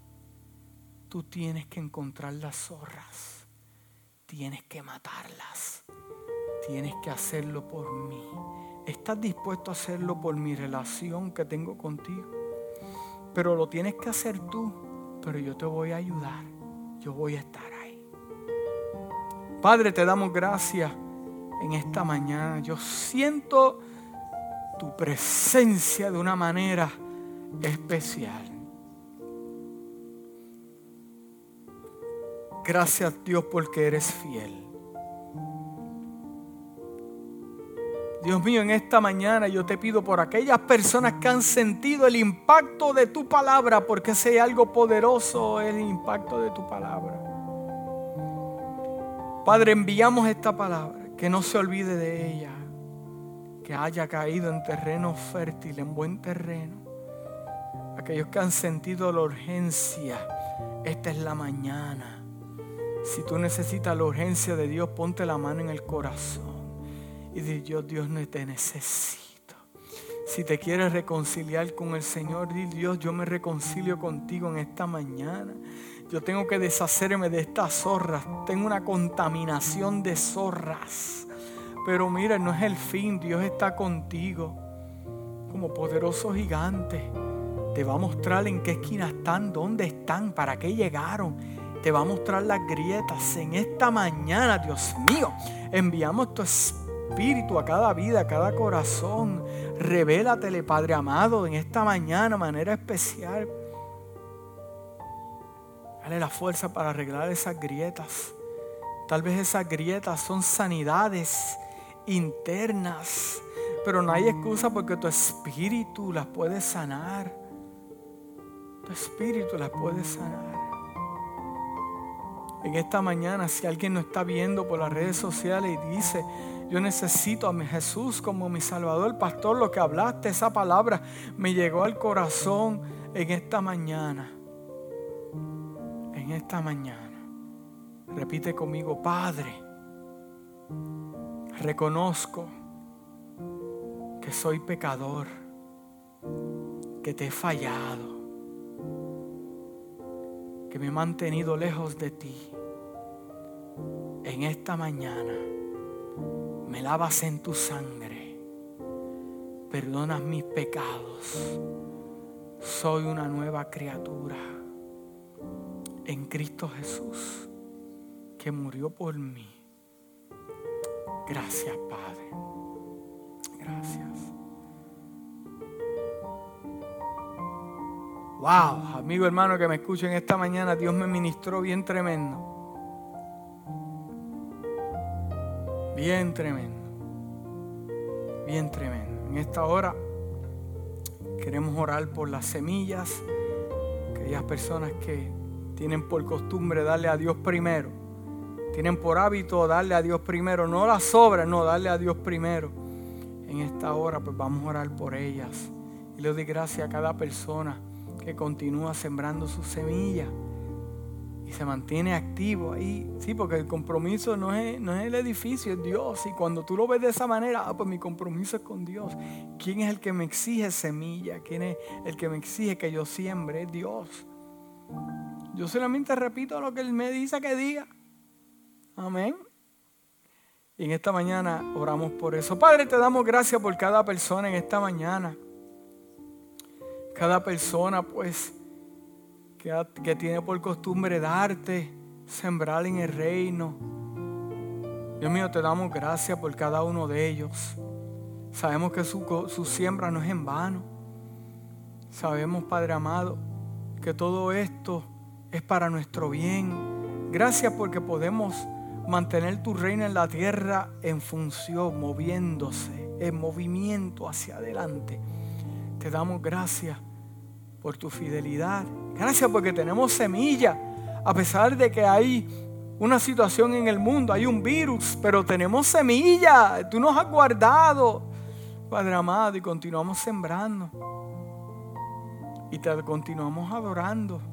tú tienes que encontrar las zorras tienes que matarlas. Tienes que hacerlo por mí. ¿Estás dispuesto a hacerlo por mi relación que tengo contigo? Pero lo tienes que hacer tú. Pero yo te voy a ayudar. Yo voy a estar. Padre, te damos gracias en esta mañana. Yo siento tu presencia de una manera especial. Gracias Dios porque eres fiel. Dios mío, en esta mañana yo te pido por aquellas personas que han sentido el impacto de tu palabra, porque si algo poderoso el impacto de tu palabra. Padre, enviamos esta palabra, que no se olvide de ella, que haya caído en terreno fértil, en buen terreno. Aquellos que han sentido la urgencia, esta es la mañana si tú necesitas la urgencia de Dios, ponte la mano en el corazón y di, yo Dios no te necesito. Si te quieres reconciliar con el Señor, di Dios, yo me reconcilio contigo en esta mañana. Yo tengo que deshacerme de estas zorras. Tengo una contaminación de zorras. Pero mira, no es el fin. Dios está contigo como poderoso gigante. Te va a mostrar en qué esquina están, dónde están, para qué llegaron te va a mostrar las grietas en esta mañana, Dios mío. Enviamos tu espíritu a cada vida, a cada corazón. Revélatele, Padre amado, en esta mañana, manera especial. Dale la fuerza para arreglar esas grietas. Tal vez esas grietas son sanidades internas, pero no hay excusa porque tu espíritu las puede sanar. Tu espíritu las puede sanar en esta mañana, si alguien nos está viendo por las redes sociales y dice, yo necesito a mi Jesús como mi Salvador, pastor, lo que hablaste, esa palabra me llegó al corazón en esta mañana. Esta mañana. Repite conmigo, Padre, reconozco que soy pecador, que te he fallado que me he mantenido lejos de ti, en esta mañana me lavas en tu sangre, perdonas mis pecados, soy una nueva criatura en Cristo Jesús que murió por mí. Gracias Padre, gracias. Wow, amigo hermano que me escuchen esta mañana, Dios me ministró bien tremendo. Bien tremendo. Bien tremendo. En esta hora queremos orar por las semillas, aquellas personas que tienen por costumbre darle a Dios primero. Tienen por hábito darle a Dios primero, no las sobras, no, darle a Dios primero. En esta hora pues vamos a orar por ellas. Y le doy gracias a cada persona que continúa sembrando su semilla y se mantiene activo ahí. Sí, porque el compromiso no es, no es el edificio, es Dios. Y cuando tú lo ves de esa manera, ah, pues mi compromiso es con Dios. ¿Quién es el que me exige semilla? ¿Quién es el que me exige que yo siembre? Es Dios. Yo solamente repito lo que Él me dice que diga. Amén. Y en esta mañana oramos por eso. Padre, te damos gracias por cada persona en esta mañana. Cada persona, pues, que, tiene por costumbre darte, sembrar en el reino. Dios mío, te damos gracias por cada uno de ellos. Sabemos que su, su siembra no es en vano. Sabemos, Padre amado, que todo esto es para nuestro bien. Gracias porque podemos mantener tu reino en la tierra en función, moviéndose, en movimiento hacia adelante. Te damos gracias por tu fidelidad. Gracias porque tenemos semilla. A pesar de que hay una situación en el mundo, hay un virus, pero tenemos semilla. Tú nos has guardado, Padre amado, y continuamos sembrando. Y te continuamos adorando.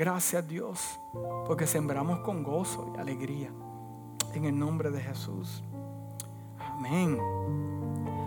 Gracias Dios, porque sembramos con gozo y alegría. En el nombre de Jesús. Amén.